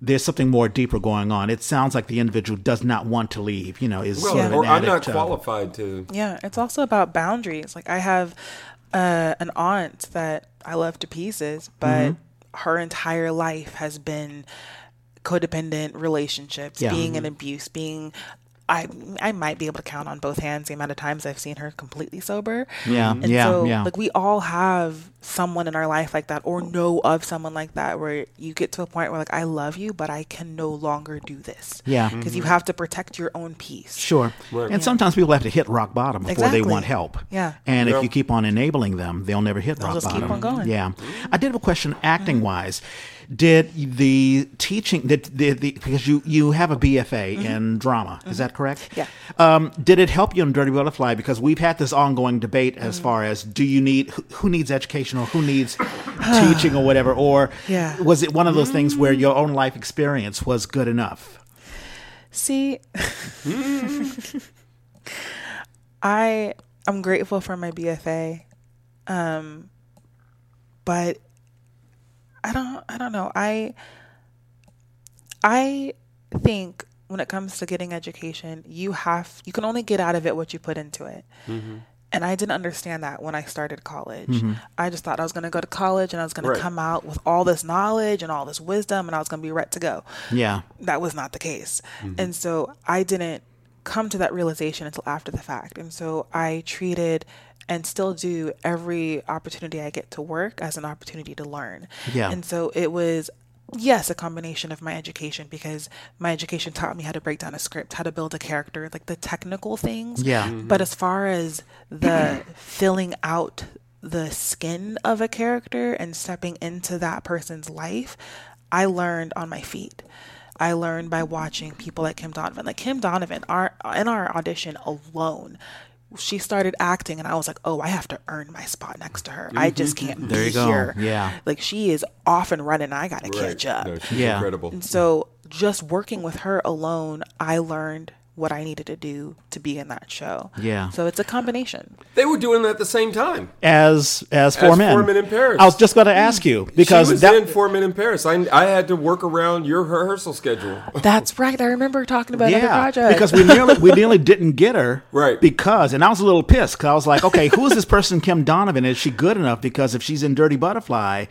There's something more deeper going on. It sounds like the individual does not want to leave. You know, is well, sort of an or I'm not addict, uh, qualified to. Yeah, it's also about boundaries. Like I have uh, an aunt that I love to pieces, but her entire life has been codependent relationships, Yeah. being in abuse, being I I might be able to count on both hands the amount of times I've seen her completely sober. Yeah, And yeah, so, yeah. Like we all have someone in our life like that, or know of someone like that, where you get to a point where like I love you, but I can no longer do this. Yeah. because you mm-hmm. have to protect your own peace. Sure. Right. And sometimes people have to hit rock bottom before they want help. Yeah. And if you keep on enabling them, they'll never hit rock just bottom. keep on going. Yeah. I did have a question acting wise. Did the teaching that the, the because you you have a BFA in drama, is that correct? Yeah. Um, did it help you in Dirty Butterfly? Because we've had this ongoing debate as far as do you need who, who needs education or who needs teaching or whatever, or Yeah. was it one of those things where your own life experience was good enough? See, I I'm grateful for my BFA, um, but I don't I don't know I I think when it comes to getting education, you have you can only get out of it what you put into it. Mm-hmm. And I didn't understand that when I started college. Mm-hmm. I just thought I was going to go to college and I was going Right. to come out with all this knowledge and all this wisdom and I was going to be ready to go Yeah. that was not the case. Mm-hmm. And so I didn't come to that realization until after the fact. And so I treated and still do every opportunity I get to work as an opportunity to learn. Yeah. And so it was yes, a combination of my education because my education taught me how to break down a script, how to build a character, like the technical things. Yeah. Mm-hmm. But as far as the filling out the skin of a character and stepping into that person's life, I learned on my feet. I learned by watching people like Kim Donovan. Like Kim Donovan, our in our audition alone, she started acting, and I was like, "Oh, I have to earn my spot next to her. I just can't Mm-hmm. There be you go. here." Yeah. like she is off and running. I got to catch up. No, she's Yeah. incredible. And so just working with her alone, I learned what I needed to do to be in that show. Yeah. So it's a combination. They were doing that at the same time. As as four As men. Four Men in Paris. I was just going to ask you because she was that in Four Men in Paris. I, I had to work around your rehearsal schedule. That's right. I remember talking about another project. Because we nearly we nearly didn't get her. Right. Because and I was a little pissed because I was like, okay, who is this person Kim Donovan? Is she good enough? Because if she's in Dirty Butterfly,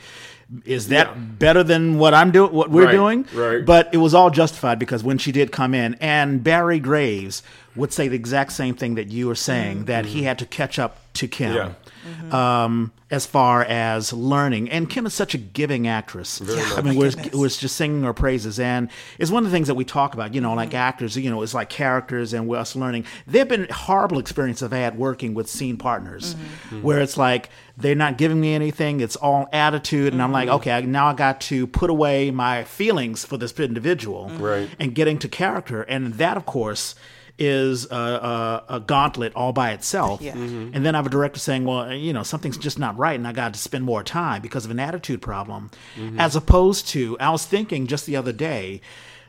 is that Yeah. better than what I'm doing what we're Right, doing? right. But it was all justified because when she did come in and Barry Graves would say the exact same thing that you were saying, mm-hmm. that he had to catch up to Kim. Yeah. Mm-hmm. Um, as far as learning, and Kim is such a giving actress. I mean, my we're, we're just singing her praises, and it's one of the things that we talk about. You know, like mm-hmm. actors, you know, it's like characters and we're us learning. There have been horrible experiences I've had working with scene partners, mm-hmm. where it's like they're not giving me anything. It's all attitude, and I'm like, okay, now I got to put away my feelings for this individual, Right. and getting to character, and that, of course. Is a, a, a gauntlet all by itself, Yeah. Mm-hmm. and then I have a director saying, "Well, you know, something's just not right, and I got to spend more time because of an attitude problem." Mm-hmm. As opposed to, I was thinking just the other day,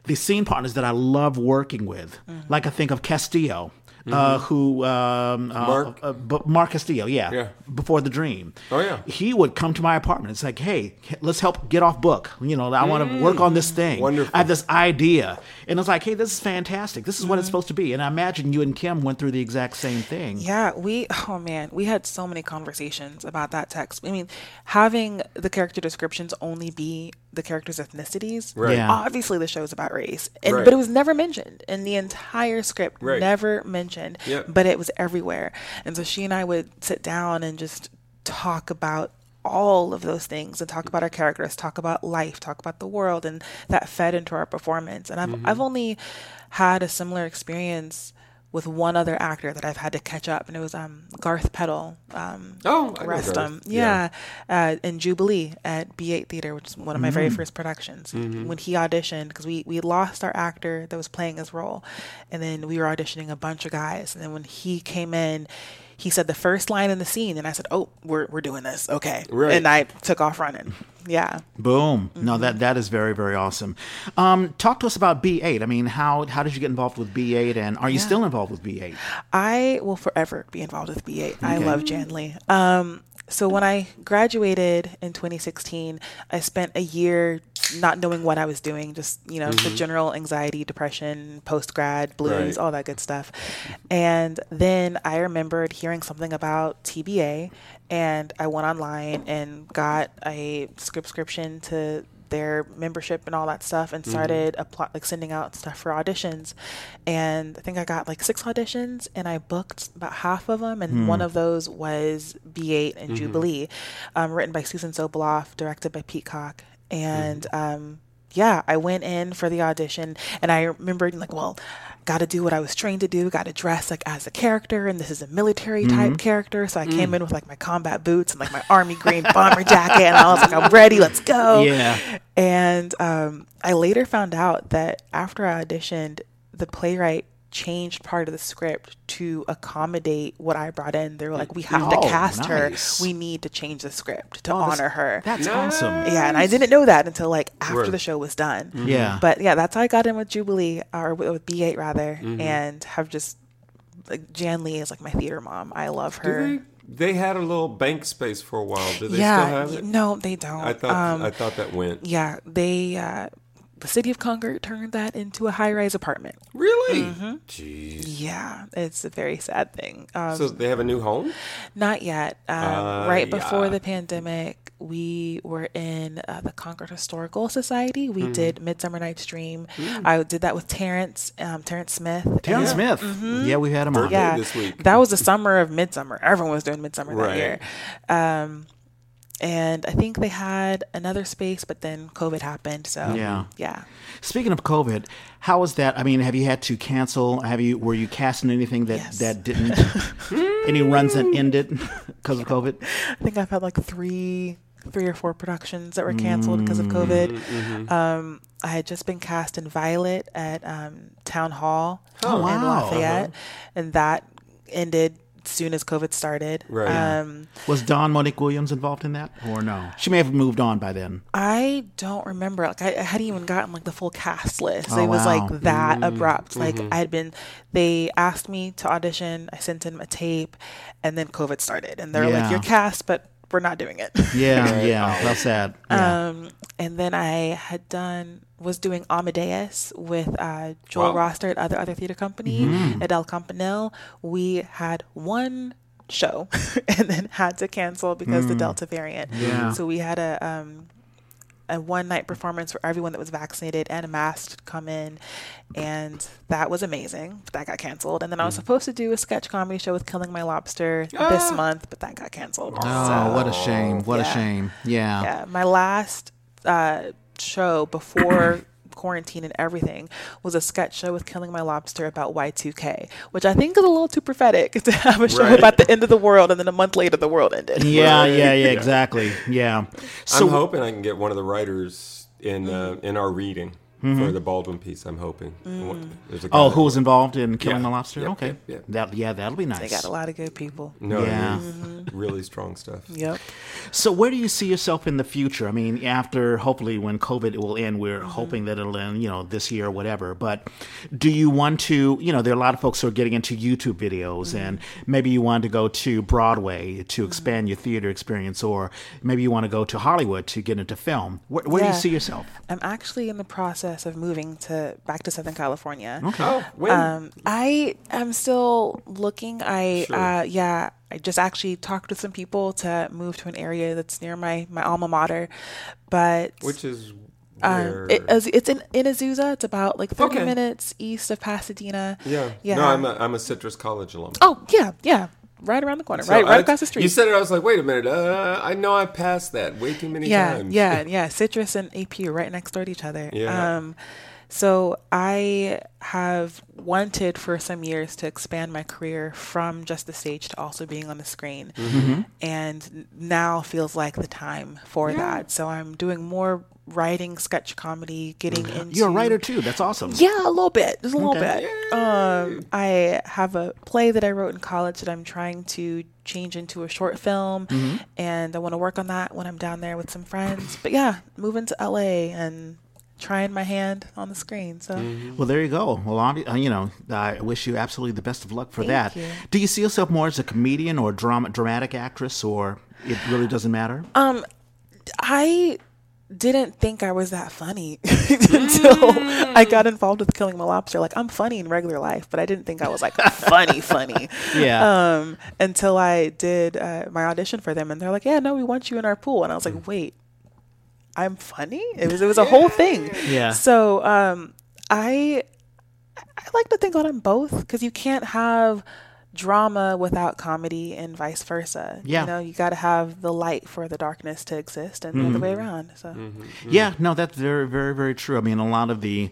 the scene partners that I love working with, Mm-hmm. like I think of Castillo, uh, who um, uh, Mm-hmm. Mark? uh, B- Mark Castillo, yeah, Yeah. before the Dream. Oh, yeah. he would come to my apartment. It's like, hey, let's help get off book. You know, I want to work on this thing. Mm. Wonderful. I have this idea, and it's like, hey, this is fantastic. This is what it's Mm-hmm. supposed to be. And I imagine you and Kim went through the exact same thing. Yeah, we oh man, we had so many conversations about that text. I mean, having the character descriptions only be the characters' ethnicities. Right. Yeah. Obviously the show is about race. And Right. but it was never mentioned in the entire script. Right. Never mentioned. Yep. But it was everywhere. And so she and I would sit down and just talk about all of those things and talk about our characters, talk about life, talk about the world, and that fed into our performance. And I've Mm-hmm. I've only had a similar experience with one other actor that I've had to catch up, and it was um, Garth Peddle. Um, Oh, rest him. Yeah, Uh, in Jubilee at B8 Theater, which is one of my Mm-hmm. very first productions. When he auditioned, because we we lost our actor that was playing his role, and then we were auditioning a bunch of guys, and then when he came in. He said the first line in the scene, and I said, "Oh, we're we're doing this, okay." Right. And I took off running. Yeah. Boom! No, Mm-hmm. that that is very very awesome. Um, talk to us about B8. I mean, how how did you get involved with B8, and are you still involved with B8? I will forever be involved with B8. I love Jan Lee. Um, so when I graduated in 2016, I spent a year not knowing what I was doing, just you know, the mm-hmm. general anxiety, depression, post grad blues, Right. all that good stuff. And then I remembered hearing something about TBA, and I went online and got a subscription to their membership and all that stuff and mm-hmm. started apply, like sending out stuff for auditions. And I think I got like six auditions and I booked about half of them. And one hmm. of those was B8 and mm-hmm. Jubilee, um, written by Susan Soboloff, directed by Peacock. And um, yeah, I went in for the audition and I remembered like, well, got to do what I was trained to do, got to dress like as a character, and this is a military type character. So I came in with like my combat boots and like my army green bomber jacket, and I was like, I'm ready, let's go. Yeah. And um, I later found out that after I auditioned, the playwright changed part of the script to accommodate what I brought in. They were like, we have Oh, to cast nice. her. We need to change the script to Oh, honor her. That's awesome. Yeah, and I didn't know that until like after Word. the show was done. Yeah. But yeah, that's how I got in with Jubilee or with with B8 rather, Mm-hmm. and have just like Jan Lee is like my theater mom. I love her. they? They had a little bank space for a while. Do they yeah, still have it? no, they don't. I thought um, I thought that went. yeah, they uh, the city of Concord turned that into a high rise apartment. Really? Mm-hmm. Jeez. Yeah, it's a very sad thing. Um, So they have a new home? Not yet. Um, Uh, right before yeah. the pandemic, we were in uh, the Concord Historical Society. Mm. We did Midsummer Night's Dream. I did that with Terrence, um, Terrence Smith. Terrence And- Smith. Yeah, we had him on. Yeah, this week. that was the summer of Midsummer. Everyone was doing Midsummer that Right. year. And I think they had another space, but then COVID happened. So Yeah. yeah. Speaking of COVID, how was that? I mean, have you had to cancel? Have you were you casting anything that Yes. that didn't? any runs that ended because of COVID? I think I've had like three, three or four productions that were canceled because of COVID. Mm-hmm. Um, I had just been cast in Violet at um, Town Hall Oh, in wow. Lafayette, and that ended soon as COVID started. Right. Um, Was Don Monique Williams involved in that, or no? She may have moved on by then. I don't remember. Like I, I hadn't even gotten like the full cast list. Oh, it was wow. like that abrupt. Like Mm-hmm. I had been. They asked me to audition. I sent in a tape, and then COVID started, and they're Yeah. like, "You're cast, but we're not doing it." Yeah, yeah, that's sad. Yeah. Um, and then I had done was doing Amadeus with uh, Joel Wow. Roster at other other theater company Mm-hmm. at El Campanile. We had one show and then had to cancel because the Delta variant. Mm. Yeah. So we had a um, a one night performance for everyone that was vaccinated and a masked come in, and that was amazing. But that got canceled. And then I Mm. was supposed to do a sketch comedy show with Killing My Lobster this month, but that got canceled. oh, So- what a shame! What a shame! Yeah. yeah, my last uh, show before quarantine and everything was a sketch show with Killing My Lobster about Y2K, which I think is a little too prophetic to have a show Right. about the end of the world and then a month later the world ended. Yeah, Right. yeah, yeah, Yeah. exactly. Yeah. So I'm hoping I can get one of the writers in uh, in our reading for the Baldwin piece. I'm hoping. Mm. A Oh, who was involved in killing Yeah. the lobster? Yep, okay. yep, yep. That yeah, that'll be nice. They got a lot of good people. No, Yeah. yeah. really strong stuff. Yep. So where do you see yourself in the future? I mean, after hopefully when COVID will end, we're Mm-hmm. hoping that it'll end, you know, this year or whatever. But do you want to, you know, there are a lot of folks who are getting into YouTube videos Mm-hmm. and maybe you want to go to Broadway to expand your theater experience or maybe you want to go to Hollywood to get into film. Where, where do you see yourself? I'm actually in the process of moving to back to Southern California. Oh, when? Um, I am still looking. I Sure. uh, yeah, I just actually talked with some people to move to an area that's near my my alma mater, but Which is um, it, it's in in Azusa. It's about like thirty Okay. minutes east of Pasadena. yeah. yeah. No, I'm a, I'm a Citrus College alum. oh yeah, yeah, right around the corner, So right right I- across the street. You said it. I was like, wait a minute. Uh, I know I passed that way too many yeah, times. yeah, yeah. yeah. Citrus and AP are right next door to each other. Yeah. Um, so I have wanted for some years to expand my career from just the stage to also being on the screen, Mm-hmm. and now feels like the time for that. So I'm doing more writing, sketch comedy, getting into. You're a writer too. That's awesome. Yeah, a little bit. Just a little Okay. bit. Um, I have a play that I wrote in college that I'm trying to change into a short film, Mm-hmm. and I want to work on that when I'm down there with some friends. But yeah, moving to LA and trying my hand on the screen. So Well, there you go. Well, obvi- uh, you know, I wish you absolutely the best of luck for Thank that. you. Do you see yourself more as a comedian or drama, dramatic actress, or it really doesn't matter? Um, I didn't think I was that funny until I got involved with Killing My Lobster. Like I'm funny in regular life, but I didn't think I was like funny, funny. Yeah. Um, until I did uh, my audition for them, and they're like, "Yeah, no, we want you in our pool," and I was like, "Wait." I'm funny. It was it was a whole thing. Yeah. So um, I I like to think on them both because you can't have drama without comedy and vice versa. Yeah. You know, you got to have the light for the darkness to exist and the other way around. So Yeah, no, that's very, very, very true. I mean, a lot of the,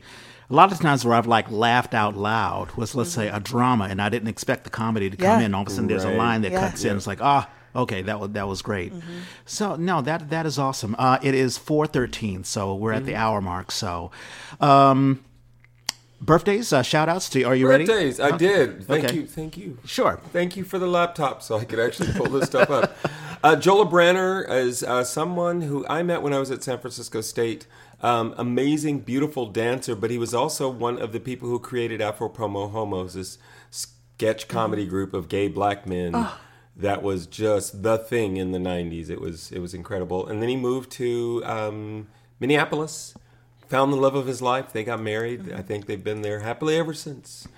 a lot of times where I've like laughed out loud was, let's say, a drama, and I didn't expect the comedy to come Yeah. in. All of a sudden, there's a line that Yeah. cuts in. It's like, ah, okay, that was that was great. So no, that that is awesome. Uh, it is four thirteen, so we're at the hour mark. So, um, birthdays, uh, shout outs to. Are you ready? Birthdays, I did. Thank Okay. you, thank you. Sure. Thank you for the laptop so I could actually pull this stuff up. Uh, Djola Branner is uh, someone who I met when I was at San Francisco State. Um, amazing, beautiful dancer, but he was also one of the people who created Afro Promo Homos, this sketch comedy group of gay black men that was just the thing in the 90s. It was, it was incredible. And then he moved to um, Minneapolis, found the love of his life. They got married. I think they've been there happily ever since.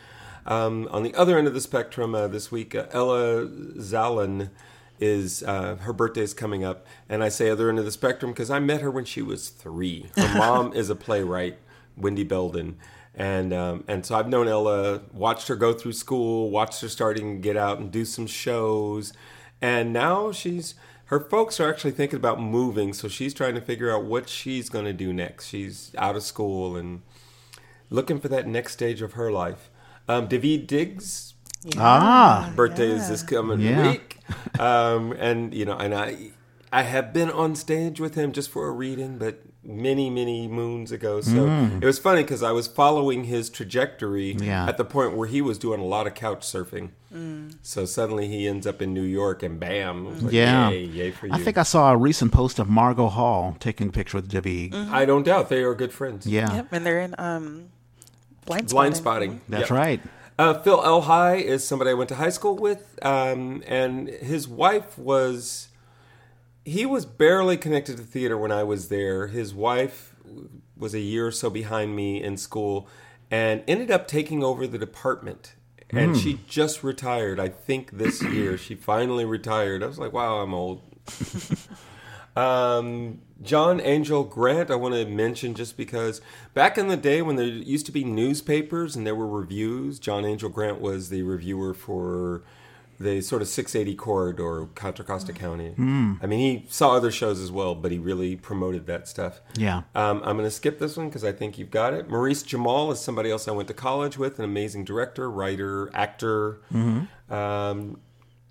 Um, on the other end of the spectrum, uh, this week, uh, Ella Zalin is uh, her birthday is coming up, and I say other end of the spectrum because I met her when she was three. Her mom is a playwright, Wendy Belden, and um, and so I've known Ella, watched her go through school, watched her starting to get out and do some shows, and now she's her folks are actually thinking about moving, so she's trying to figure out what she's going to do next. She's out of school and looking for that next stage of her life. Um, Daveed Diggs Ah, birthday is this coming Yeah. week, um, and you know, and I, I have been on stage with him just for a reading, but many, many moons ago. So it was funny because I was following his trajectory Yeah. at the point where he was doing a lot of couch surfing. So suddenly he ends up in New York, and bam, I like, yeah. yay, yay for you. I think I saw a recent post of Margo Hall taking a picture with Daveed. I don't doubt they are good friends. Yeah, Yep, and they're in um, blind Blind spotting. spotting. that's Yep. right. Uh, Phil Elhigh is somebody I went to high school with, um, and his wife was. He was barely connected to theater when I was there. His wife was a year or so behind me in school, and ended up taking over the department. And she just retired. I think this year she finally retired. I was like, "Wow, I'm old." Um, John Angell Grant, I want to mention just because back in the day when there used to be newspapers and there were reviews, John Angell Grant was the reviewer for the sort of 680 corridor, Contra Costa County. I mean, he saw other shows as well, but he really promoted that stuff. Yeah. Um, I'm going to skip this one because I think you've got it. Maurice Jamal is somebody else I went to college with, an amazing director, writer, actor. Um,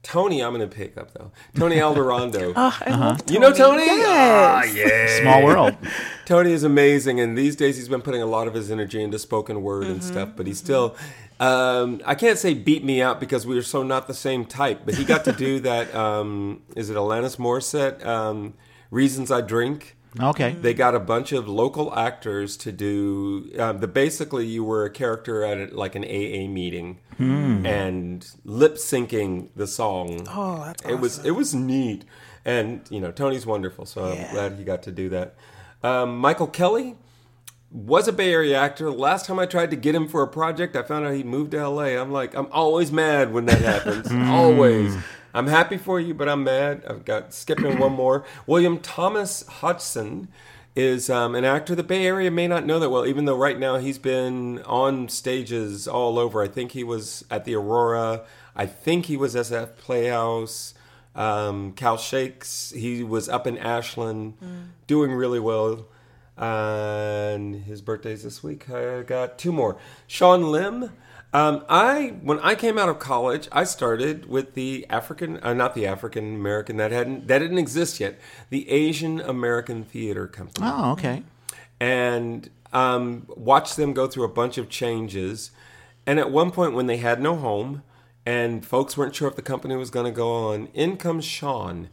Tony, I'm going to pick up though. Tony Alderondo. Oh, I love You know Tony? Yes. Ah, yeah. Small world. Tony is amazing, and these days he's been putting a lot of his energy into spoken word and stuff. But he's still, um, I can't say beat me out because we are so not the same type. But he got to do that. Um, is it Alanis Morissette? Um, Reasons I Drink. Okay. They got a bunch of local actors to do um, the. Basically, you were a character at a, like an AA meeting and lip syncing the song. Oh, that's It was it was neat, and you know Tony's wonderful, so I'm glad he got to do that. Um, Michael Kelly was a Bay Area actor. Last time I tried to get him for a project, I found out he moved to LA. I'm like, I'm always mad when that happens. always. I'm happy for you, but I'm mad. I've got skipping one more. William Thomas Hodgson is um, an actor the Bay Area may not know that well, even though right now he's been on stages all over. I think he was at the Aurora. I think he was SF Playhouse. Um, Cal Shakes. He was up in Ashland, doing really well. And his birthday's this week. I got two more. Sean Lim. Um, I when I came out of college, I started with the African, uh, not the African American that hadn't that didn't exist yet, the Asian American Theater Company Oh, okay. and um, watched them go through a bunch of changes. And at one point, when they had no home and folks weren't sure if the company was going to go on, in comes Sean,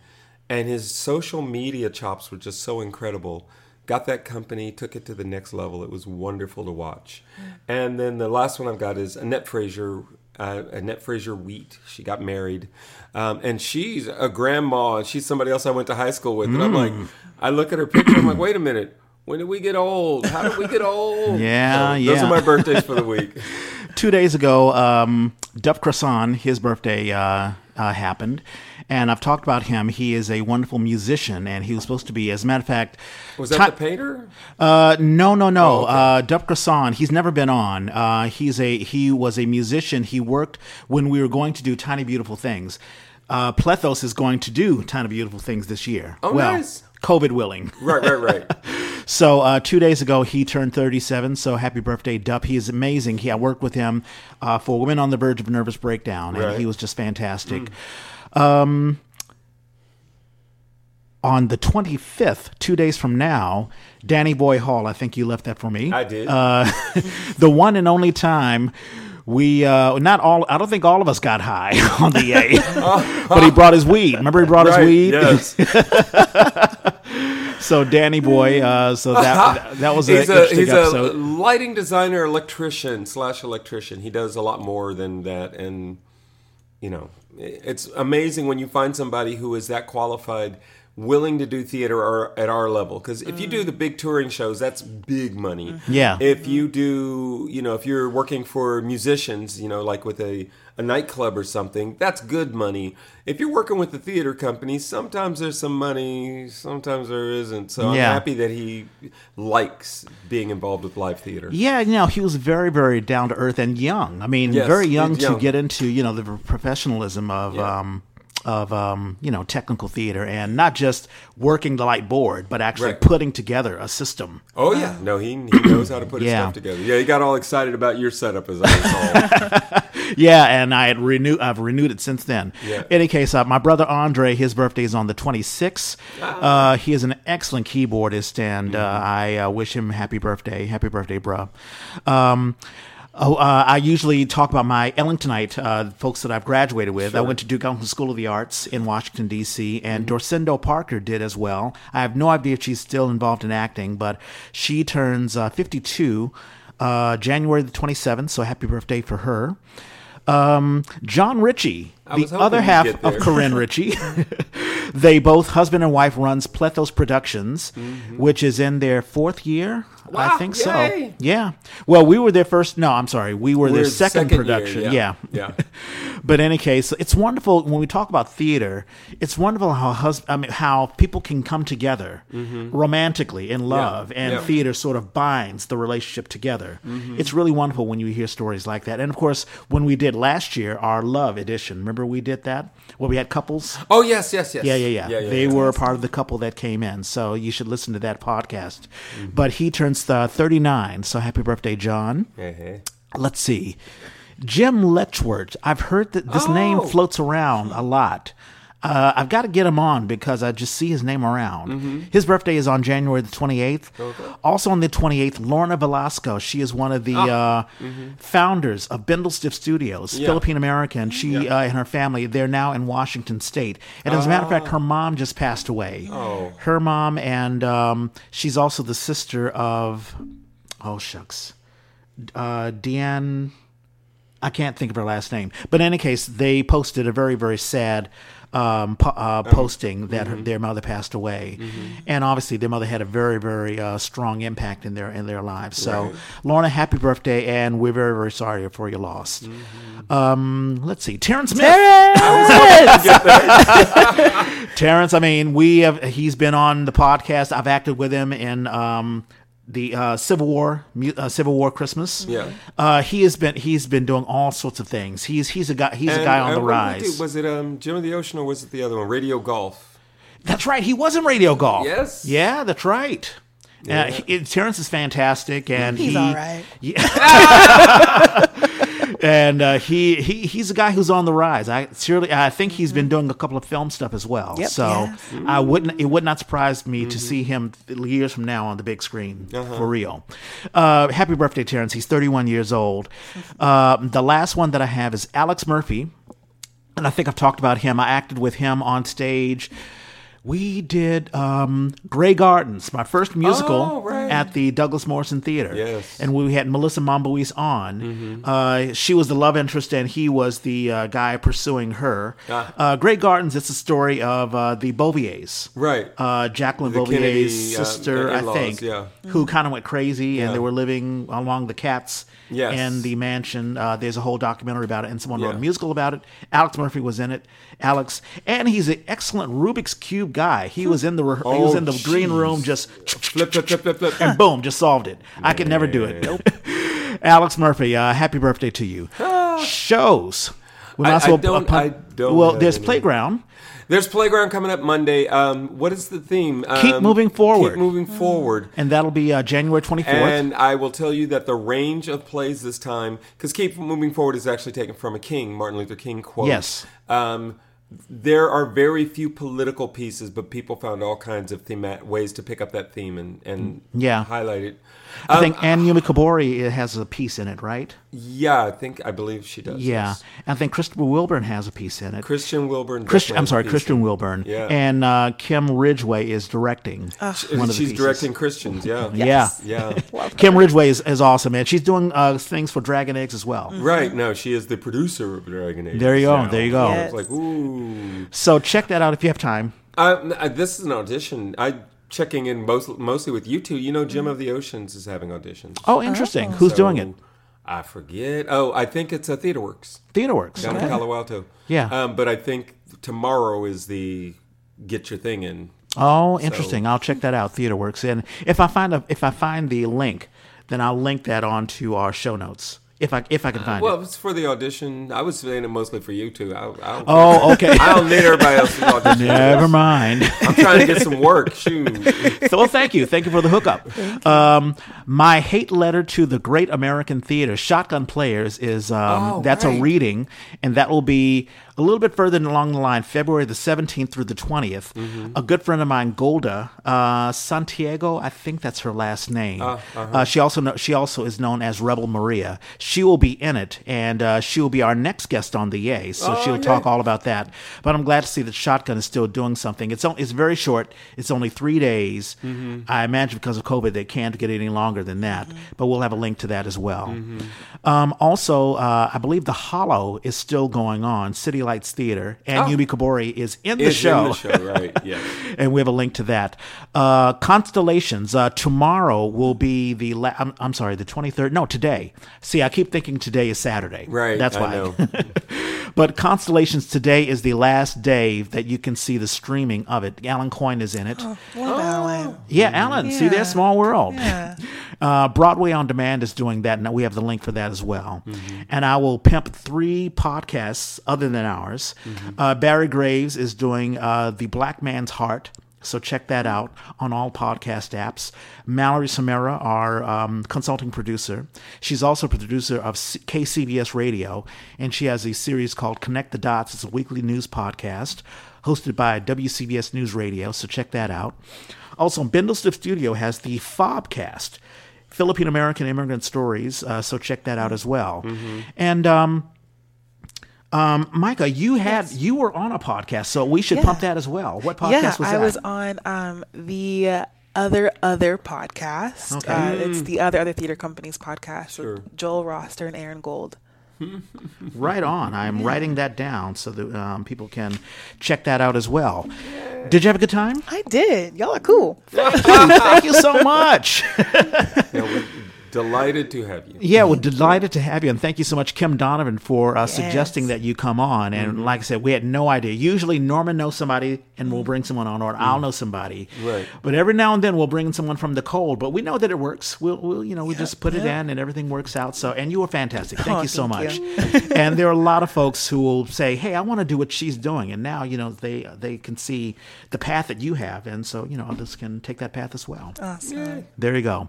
and his social media chops were just so incredible. Got that company, took it to the next level. It was wonderful to watch. And then the last one I've got is Annette Fraser. Uh, Annette Fraser Wheat. She got married, um, and she's a grandma. and She's somebody else I went to high school with, and I'm like, I look at her picture. I'm like, wait a minute. When did we get old? How did we get old? Yeah, So Those yeah. are my birthdays for the week. Two days ago, um, Duff Croissant, his birthday uh, uh, happened. And I've talked about him. He is a wonderful musician, and he was supposed to be, as a matter of fact, Was that Ti- the painter? uh, no, no, no. Oh, okay. uh, Dup Grasson, he's never been on. Uh, he's a he was a musician. He worked when we were going to do Tiny Beautiful Things. Uh, Plethos is going to do Tiny Beautiful Things this year. Oh, well, nice. COVID willing. Right, right, right. So uh, two days ago, he turned 37. So happy birthday, Dup. He is amazing. He I worked with him uh, for Women on the Verge of a Nervous Breakdown, and Right. he was just fantastic. Um, on the 25th, two days from now, Danny Boy Hall. I think you left that for me. I did. Uh, the one and only time we uh, not all. I don't think all of us got high on the A, but he brought his weed. Remember, he brought right. his weed. Yes. So Danny Boy. Uh, so that that was a he's a he's episode. a lighting designer, electrician slash electrician. He does a lot more than that, and you know, it's amazing when you find somebody who is that qualified, willing to do theater or at our level. Because if you do the big touring shows, that's big money. Yeah. If you do, you know, if you're working for musicians, you know, like with a a nightclub or something, that's good money. If you're working with the theater company, sometimes there's some money, sometimes there isn't. So I'm Yeah. happy that he likes being involved with live theater. Yeah, you know, he was very, very down to earth and young. I mean, Yes, very he's young, to get into you know the professionalism of Yeah. um, of um, you know technical theater and not just working the light board, but actually Right. putting together a system. Oh yeah, no, he he knows how to put his Yeah. stuff together. Yeah, he got all excited about your setup as I recall. Yeah, and I had renewed. I've renewed it since then. Yeah. Any case, uh, my brother Andre, his birthday is on the 26th. Ah. Uh, he is an excellent keyboardist, and uh, Mm-hmm. I uh, wish him happy birthday. Happy birthday, bro. Um, Oh, uh, I usually talk about my Ellingtonite uh, folks that I've graduated with. I went to Duke Ellington School of the Arts in Washington D.C. and Mm-hmm. Dorcindo Parker did as well. I have no idea if she's still involved in acting, but she turns uh, 52 uh, January the 27th. So happy birthday for her. Um, John Ritchie, the other half of. Corinne Ritchie. they both husband and wife runs Plethos Productions, which is in their fourth year. I Mm-hmm. Think yay. so. Yeah. Well, we were their first. No, I'm sorry. We were We're the second, year, production. yeah. yeah. yeah. But in any case, it's wonderful when we talk about theater. It's wonderful how hus- I mean, how people can come together romantically in love, and Mm-hmm. yeah. Mm-hmm. theater sort of binds the relationship together. It's really wonderful when you hear stories like that. And of course, when we did last year our love edition, remember we did that where we had couples. Oh yes, yes, yes. Yeah, yeah, yeah. they yeah. were a part of the couple that came in, so you should listen to that podcast. Mm-hmm. But he turns uh, 39, so happy birthday, John hey. let's see. Jim Letchworth. I've heard that this name Oh. floats around a lot. Uh, I've got to get him on because I just see his name around. Mm-hmm. His birthday is on January the 28th. Also on the 28th, Lorna Velasco. She is one of the uh, founders of Bindlestiff Studios, Ah. Mm-hmm. Yeah. Philippine American. She uh, and her family, they're now in Washington State. And as a matter of fact, her mom just passed away. Oh. Her mom, and um, she's also the sister of, oh, shucks uh, Deanne. I can't think of her last name, but in any case, they posted a very, very sad um, po- uh, posting that her, their mother passed away, and obviously their mother had a very, very uh, strong impact in their in their lives. So, Lorna, happy birthday, and we're very, very sorry for your loss. Um, let's see, Terrence Smith. Terrence, I mean, we have. He's been on the podcast. I've acted with him in um, the uh, Civil War, uh, Civil War Christmas. Yeah. Uh, he has been. He's been doing all sorts of things. He's he's a guy. He's a guy on the what did we rise. Was it um, Gem of the Ocean or was it the other one? Radio Golf. That's right. He was in radio golf. Yes. Yeah, that's right. Uh, he, Terrence is fantastic, and He's he, all right. and uh, he he he's a guy who's on the rise. I surely I think he's been doing a couple of film stuff as well. Yep, so yes. I wouldn't it would not surprise me to see him years from now on the big screen for real. Uh, happy birthday, Terrence! He's 31 years old. Uh, the last one that I have is Alex Murphy, and I think I've talked about him. I acted with him on stage. We did um, Grey Gardens, my first musical Oh, right. at the Douglas Morrison Theater. Yes. Mm-hmm. And we had Melissa Momboise on. Uh, she was the love interest, and he was the uh, guy pursuing her. Ah. Uh, Grey Gardens, it's a story of uh, the Boviers. Right. Uh, Jacqueline The Bovier's Kennedy, uh, sister, I think, yeah. who kind of went crazy, and they were living along the cats Yes. and the mansion. Uh, there's a whole documentary about it, and someone wrote a musical about it. Alex Murphy was in it. Alex, and he's an excellent Rubik's cube guy. He was in the re- he was Oh, in the green room, just Flip, flip, flip, flip, flip. and boom, just solved it. I could never do it. Nope. Alex Murphy, uh, happy birthday to you. Shows. We might I- I well, don't- pump- I don't well, there's any. playground. There's Playground coming up Monday. Um, what is the theme? Keep Um, moving forward. Keep moving forward. and that'll be uh, January 24th. And I will tell you that the range of plays this time, because Keep Moving Forward is actually taken from a King, Martin Luther King quote. Yes. Um, there are very few political pieces, but people found all kinds of thema- ways to pick up that theme and, and Yeah. highlight it. I Um, think Anne Yumi Kobori has a piece in it, right? Yeah, I think I believe she does. Yeah. yes. I think Christopher Wilburn has a piece in it. Christian Wilburn. Christian, I'm sorry, Christian. Wilburn. Yeah. And uh, Kim Ridgeway is directing one of the She's pieces. directing Christians. Yeah. Yeah. Yeah. Kim Ridgeway is, is awesome, man. She's doing uh, things for Dragon Eggs as well. Right. No, she is the producer of Dragon Eggs. There you go, now. there you go. Yes. Like ooh. So check that out if you have time. Uh, uh, this is an audition. I checking in most, mostly with you two. You know, Gem of the Oceans is having auditions. Oh, interesting. Who's doing it? I forget. Oh, I think it's a Theater Works Theater Works. down Okay. in Palo Alto. Yeah. Um, but I think tomorrow is the get your thing in. Oh, interesting. I'll check that out. Theater Works. And if I find a, if I find the link, then I'll link that onto our show notes. If I if I can find Well, it. Well, it's for the audition. I was saying it mostly for you two. I, I don't Oh, okay. I don't need everybody else's audition. Never mind. I'm trying to get some work. Shoot. so, well, thank you. Thank you for the hookup. Um, my hate letter to the Great American Theater, Shotgun Players, is um, Oh, that's a reading, and that will be a little bit further along the line, February the 17th through the 20th. Mm-hmm. A good friend of mine, Golda uh, Santiago, I think that's her last name. Uh, uh-huh. Uh, she also kno- she also is known as Rebel Maria. She will be in it, and uh, she will be our next guest on the Yay. So Oh, she'll yay. talk all about that. But I'm glad to see that Shotgun is still doing something. It's on, it's very short. It's only three days. Mm-hmm. I imagine because of COVID, they can't get any longer than that. Mm-hmm. But we'll have a link to that as well. Um, also, uh, I believe the Hollow is still going on. City Lights Theater and Oh. Yumi Kobori is in the It's show in the show, right? Yeah. and we have a link to that. Uh, Constellations. Uh, tomorrow will be the. La- I'm, I'm sorry, the 23rd. No, today. See, I keep thinking today is Saturday. Right. That's I why. know. but Constellations today is the last day that you can see the streaming of it. Alan Coyne is in it. What Alan? Yeah, Alan. See Yeah. there, Small World. Yeah. Uh, Broadway on Demand is doing that, and we have the link for that as well. And I will pimp three podcasts other than ours. Uh, Barry Graves is doing uh, The Black Man's Heart. So check that out on all podcast apps. Mallory Somera, our um, consulting producer, she's also producer of C- KCBS Radio, and she has a series called Connect the Dots. It's a weekly news podcast hosted by WCBS News Radio. So check that out. Also, Bindlestiff Studio has the Fobcast, Philippine American Immigrant Stories. Uh, so check that out as well. And um, um, Mikah, you had you were on a podcast, so we should Yeah. pump that as well. What podcast yeah, was that? I was on um, the other other podcast. Okay. Uh, it's the other other theater companies podcast. Sure. With Joel Roster and Aaron Gold. Right on. I'm writing that down so that um, people can check that out as well. Did you have a good time? I did. Y'all are cool. Thank you so much. Yeah, we're delighted to have you. Yeah, well, delighted to have you, and thank you so much, Kim Donovan, for uh, suggesting that you come on. And mm-hmm. like I said, we had no idea. Usually, Norman knows somebody, and we'll mm-hmm. bring someone on, or I'll mm. know somebody. Right. But every now and then, we'll bring someone from the cold. But we know that it works. We'll, we'll you know, we just put it in, and everything works out. So, and you were fantastic. Thank Oh, you so thank much. and there are a lot of folks who will say, "Hey, I want to do what she's doing," and now you know they they can see the path that you have, and so you know others can take that path as well. Awesome. There you go.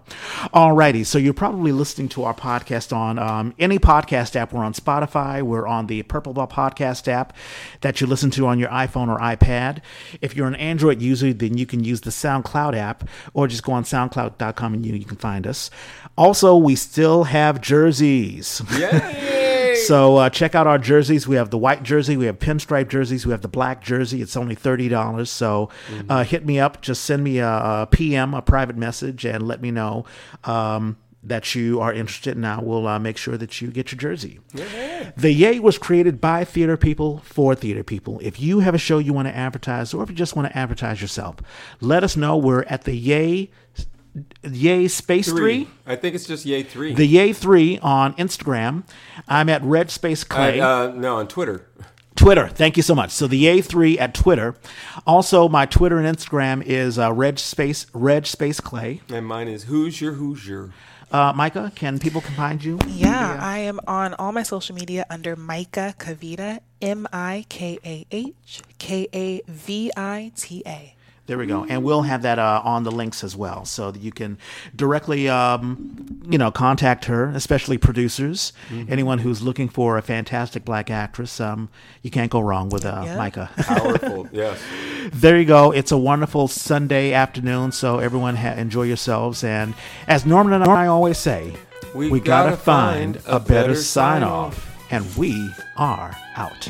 All righty. So you're probably listening to our podcast on um, any podcast app. We're on Spotify. We're on the Purple Ball podcast app that you listen to on your iPhone or iPad. If you're an Android user, then you can use the SoundCloud app or just go on SoundCloud.com and you, you can find us. Also, we still have jerseys. Yay! So uh, check out our jerseys. We have the white jersey, we have pinstripe jerseys, we have the black jersey. It's only thirty dollars. So uh, hit me up. Just send me a, a PM, a private message, and let me know. Um, that you are interested in, I will uh, make sure that you get your jersey. The Yay was created by theater people for theater people. If you have a show you want to advertise, or if you just want to advertise yourself, let us know. We're at the Yay Yay Space Three. I think it's just Yay three. The Yay Three on Instagram. I'm at Red Space Clay. uh, uh, no, on Twitter. Twitter. Thank you so much. So the A3 at Twitter. Also, my Twitter and Instagram is uh, Red Space Red Space Clay. And mine is Who's Your Hoosier Hoosier. Uh, Mikah, can people find you? Yeah, I am on all my social media under Mikah Kavita, M I K A H K A V I T A. There we go, and we'll have that uh, on the links as well, so that you can directly, um, you know, contact her. Especially producers, anyone who's looking for a fantastic black actress. Um, you can't go wrong with uh, Yeah. Mikah. Powerful. yes. there you go. It's a wonderful Sunday afternoon, so everyone ha- enjoy yourselves. And as Norman and I always say, We we gotta, gotta find a better better sign off, and we are out.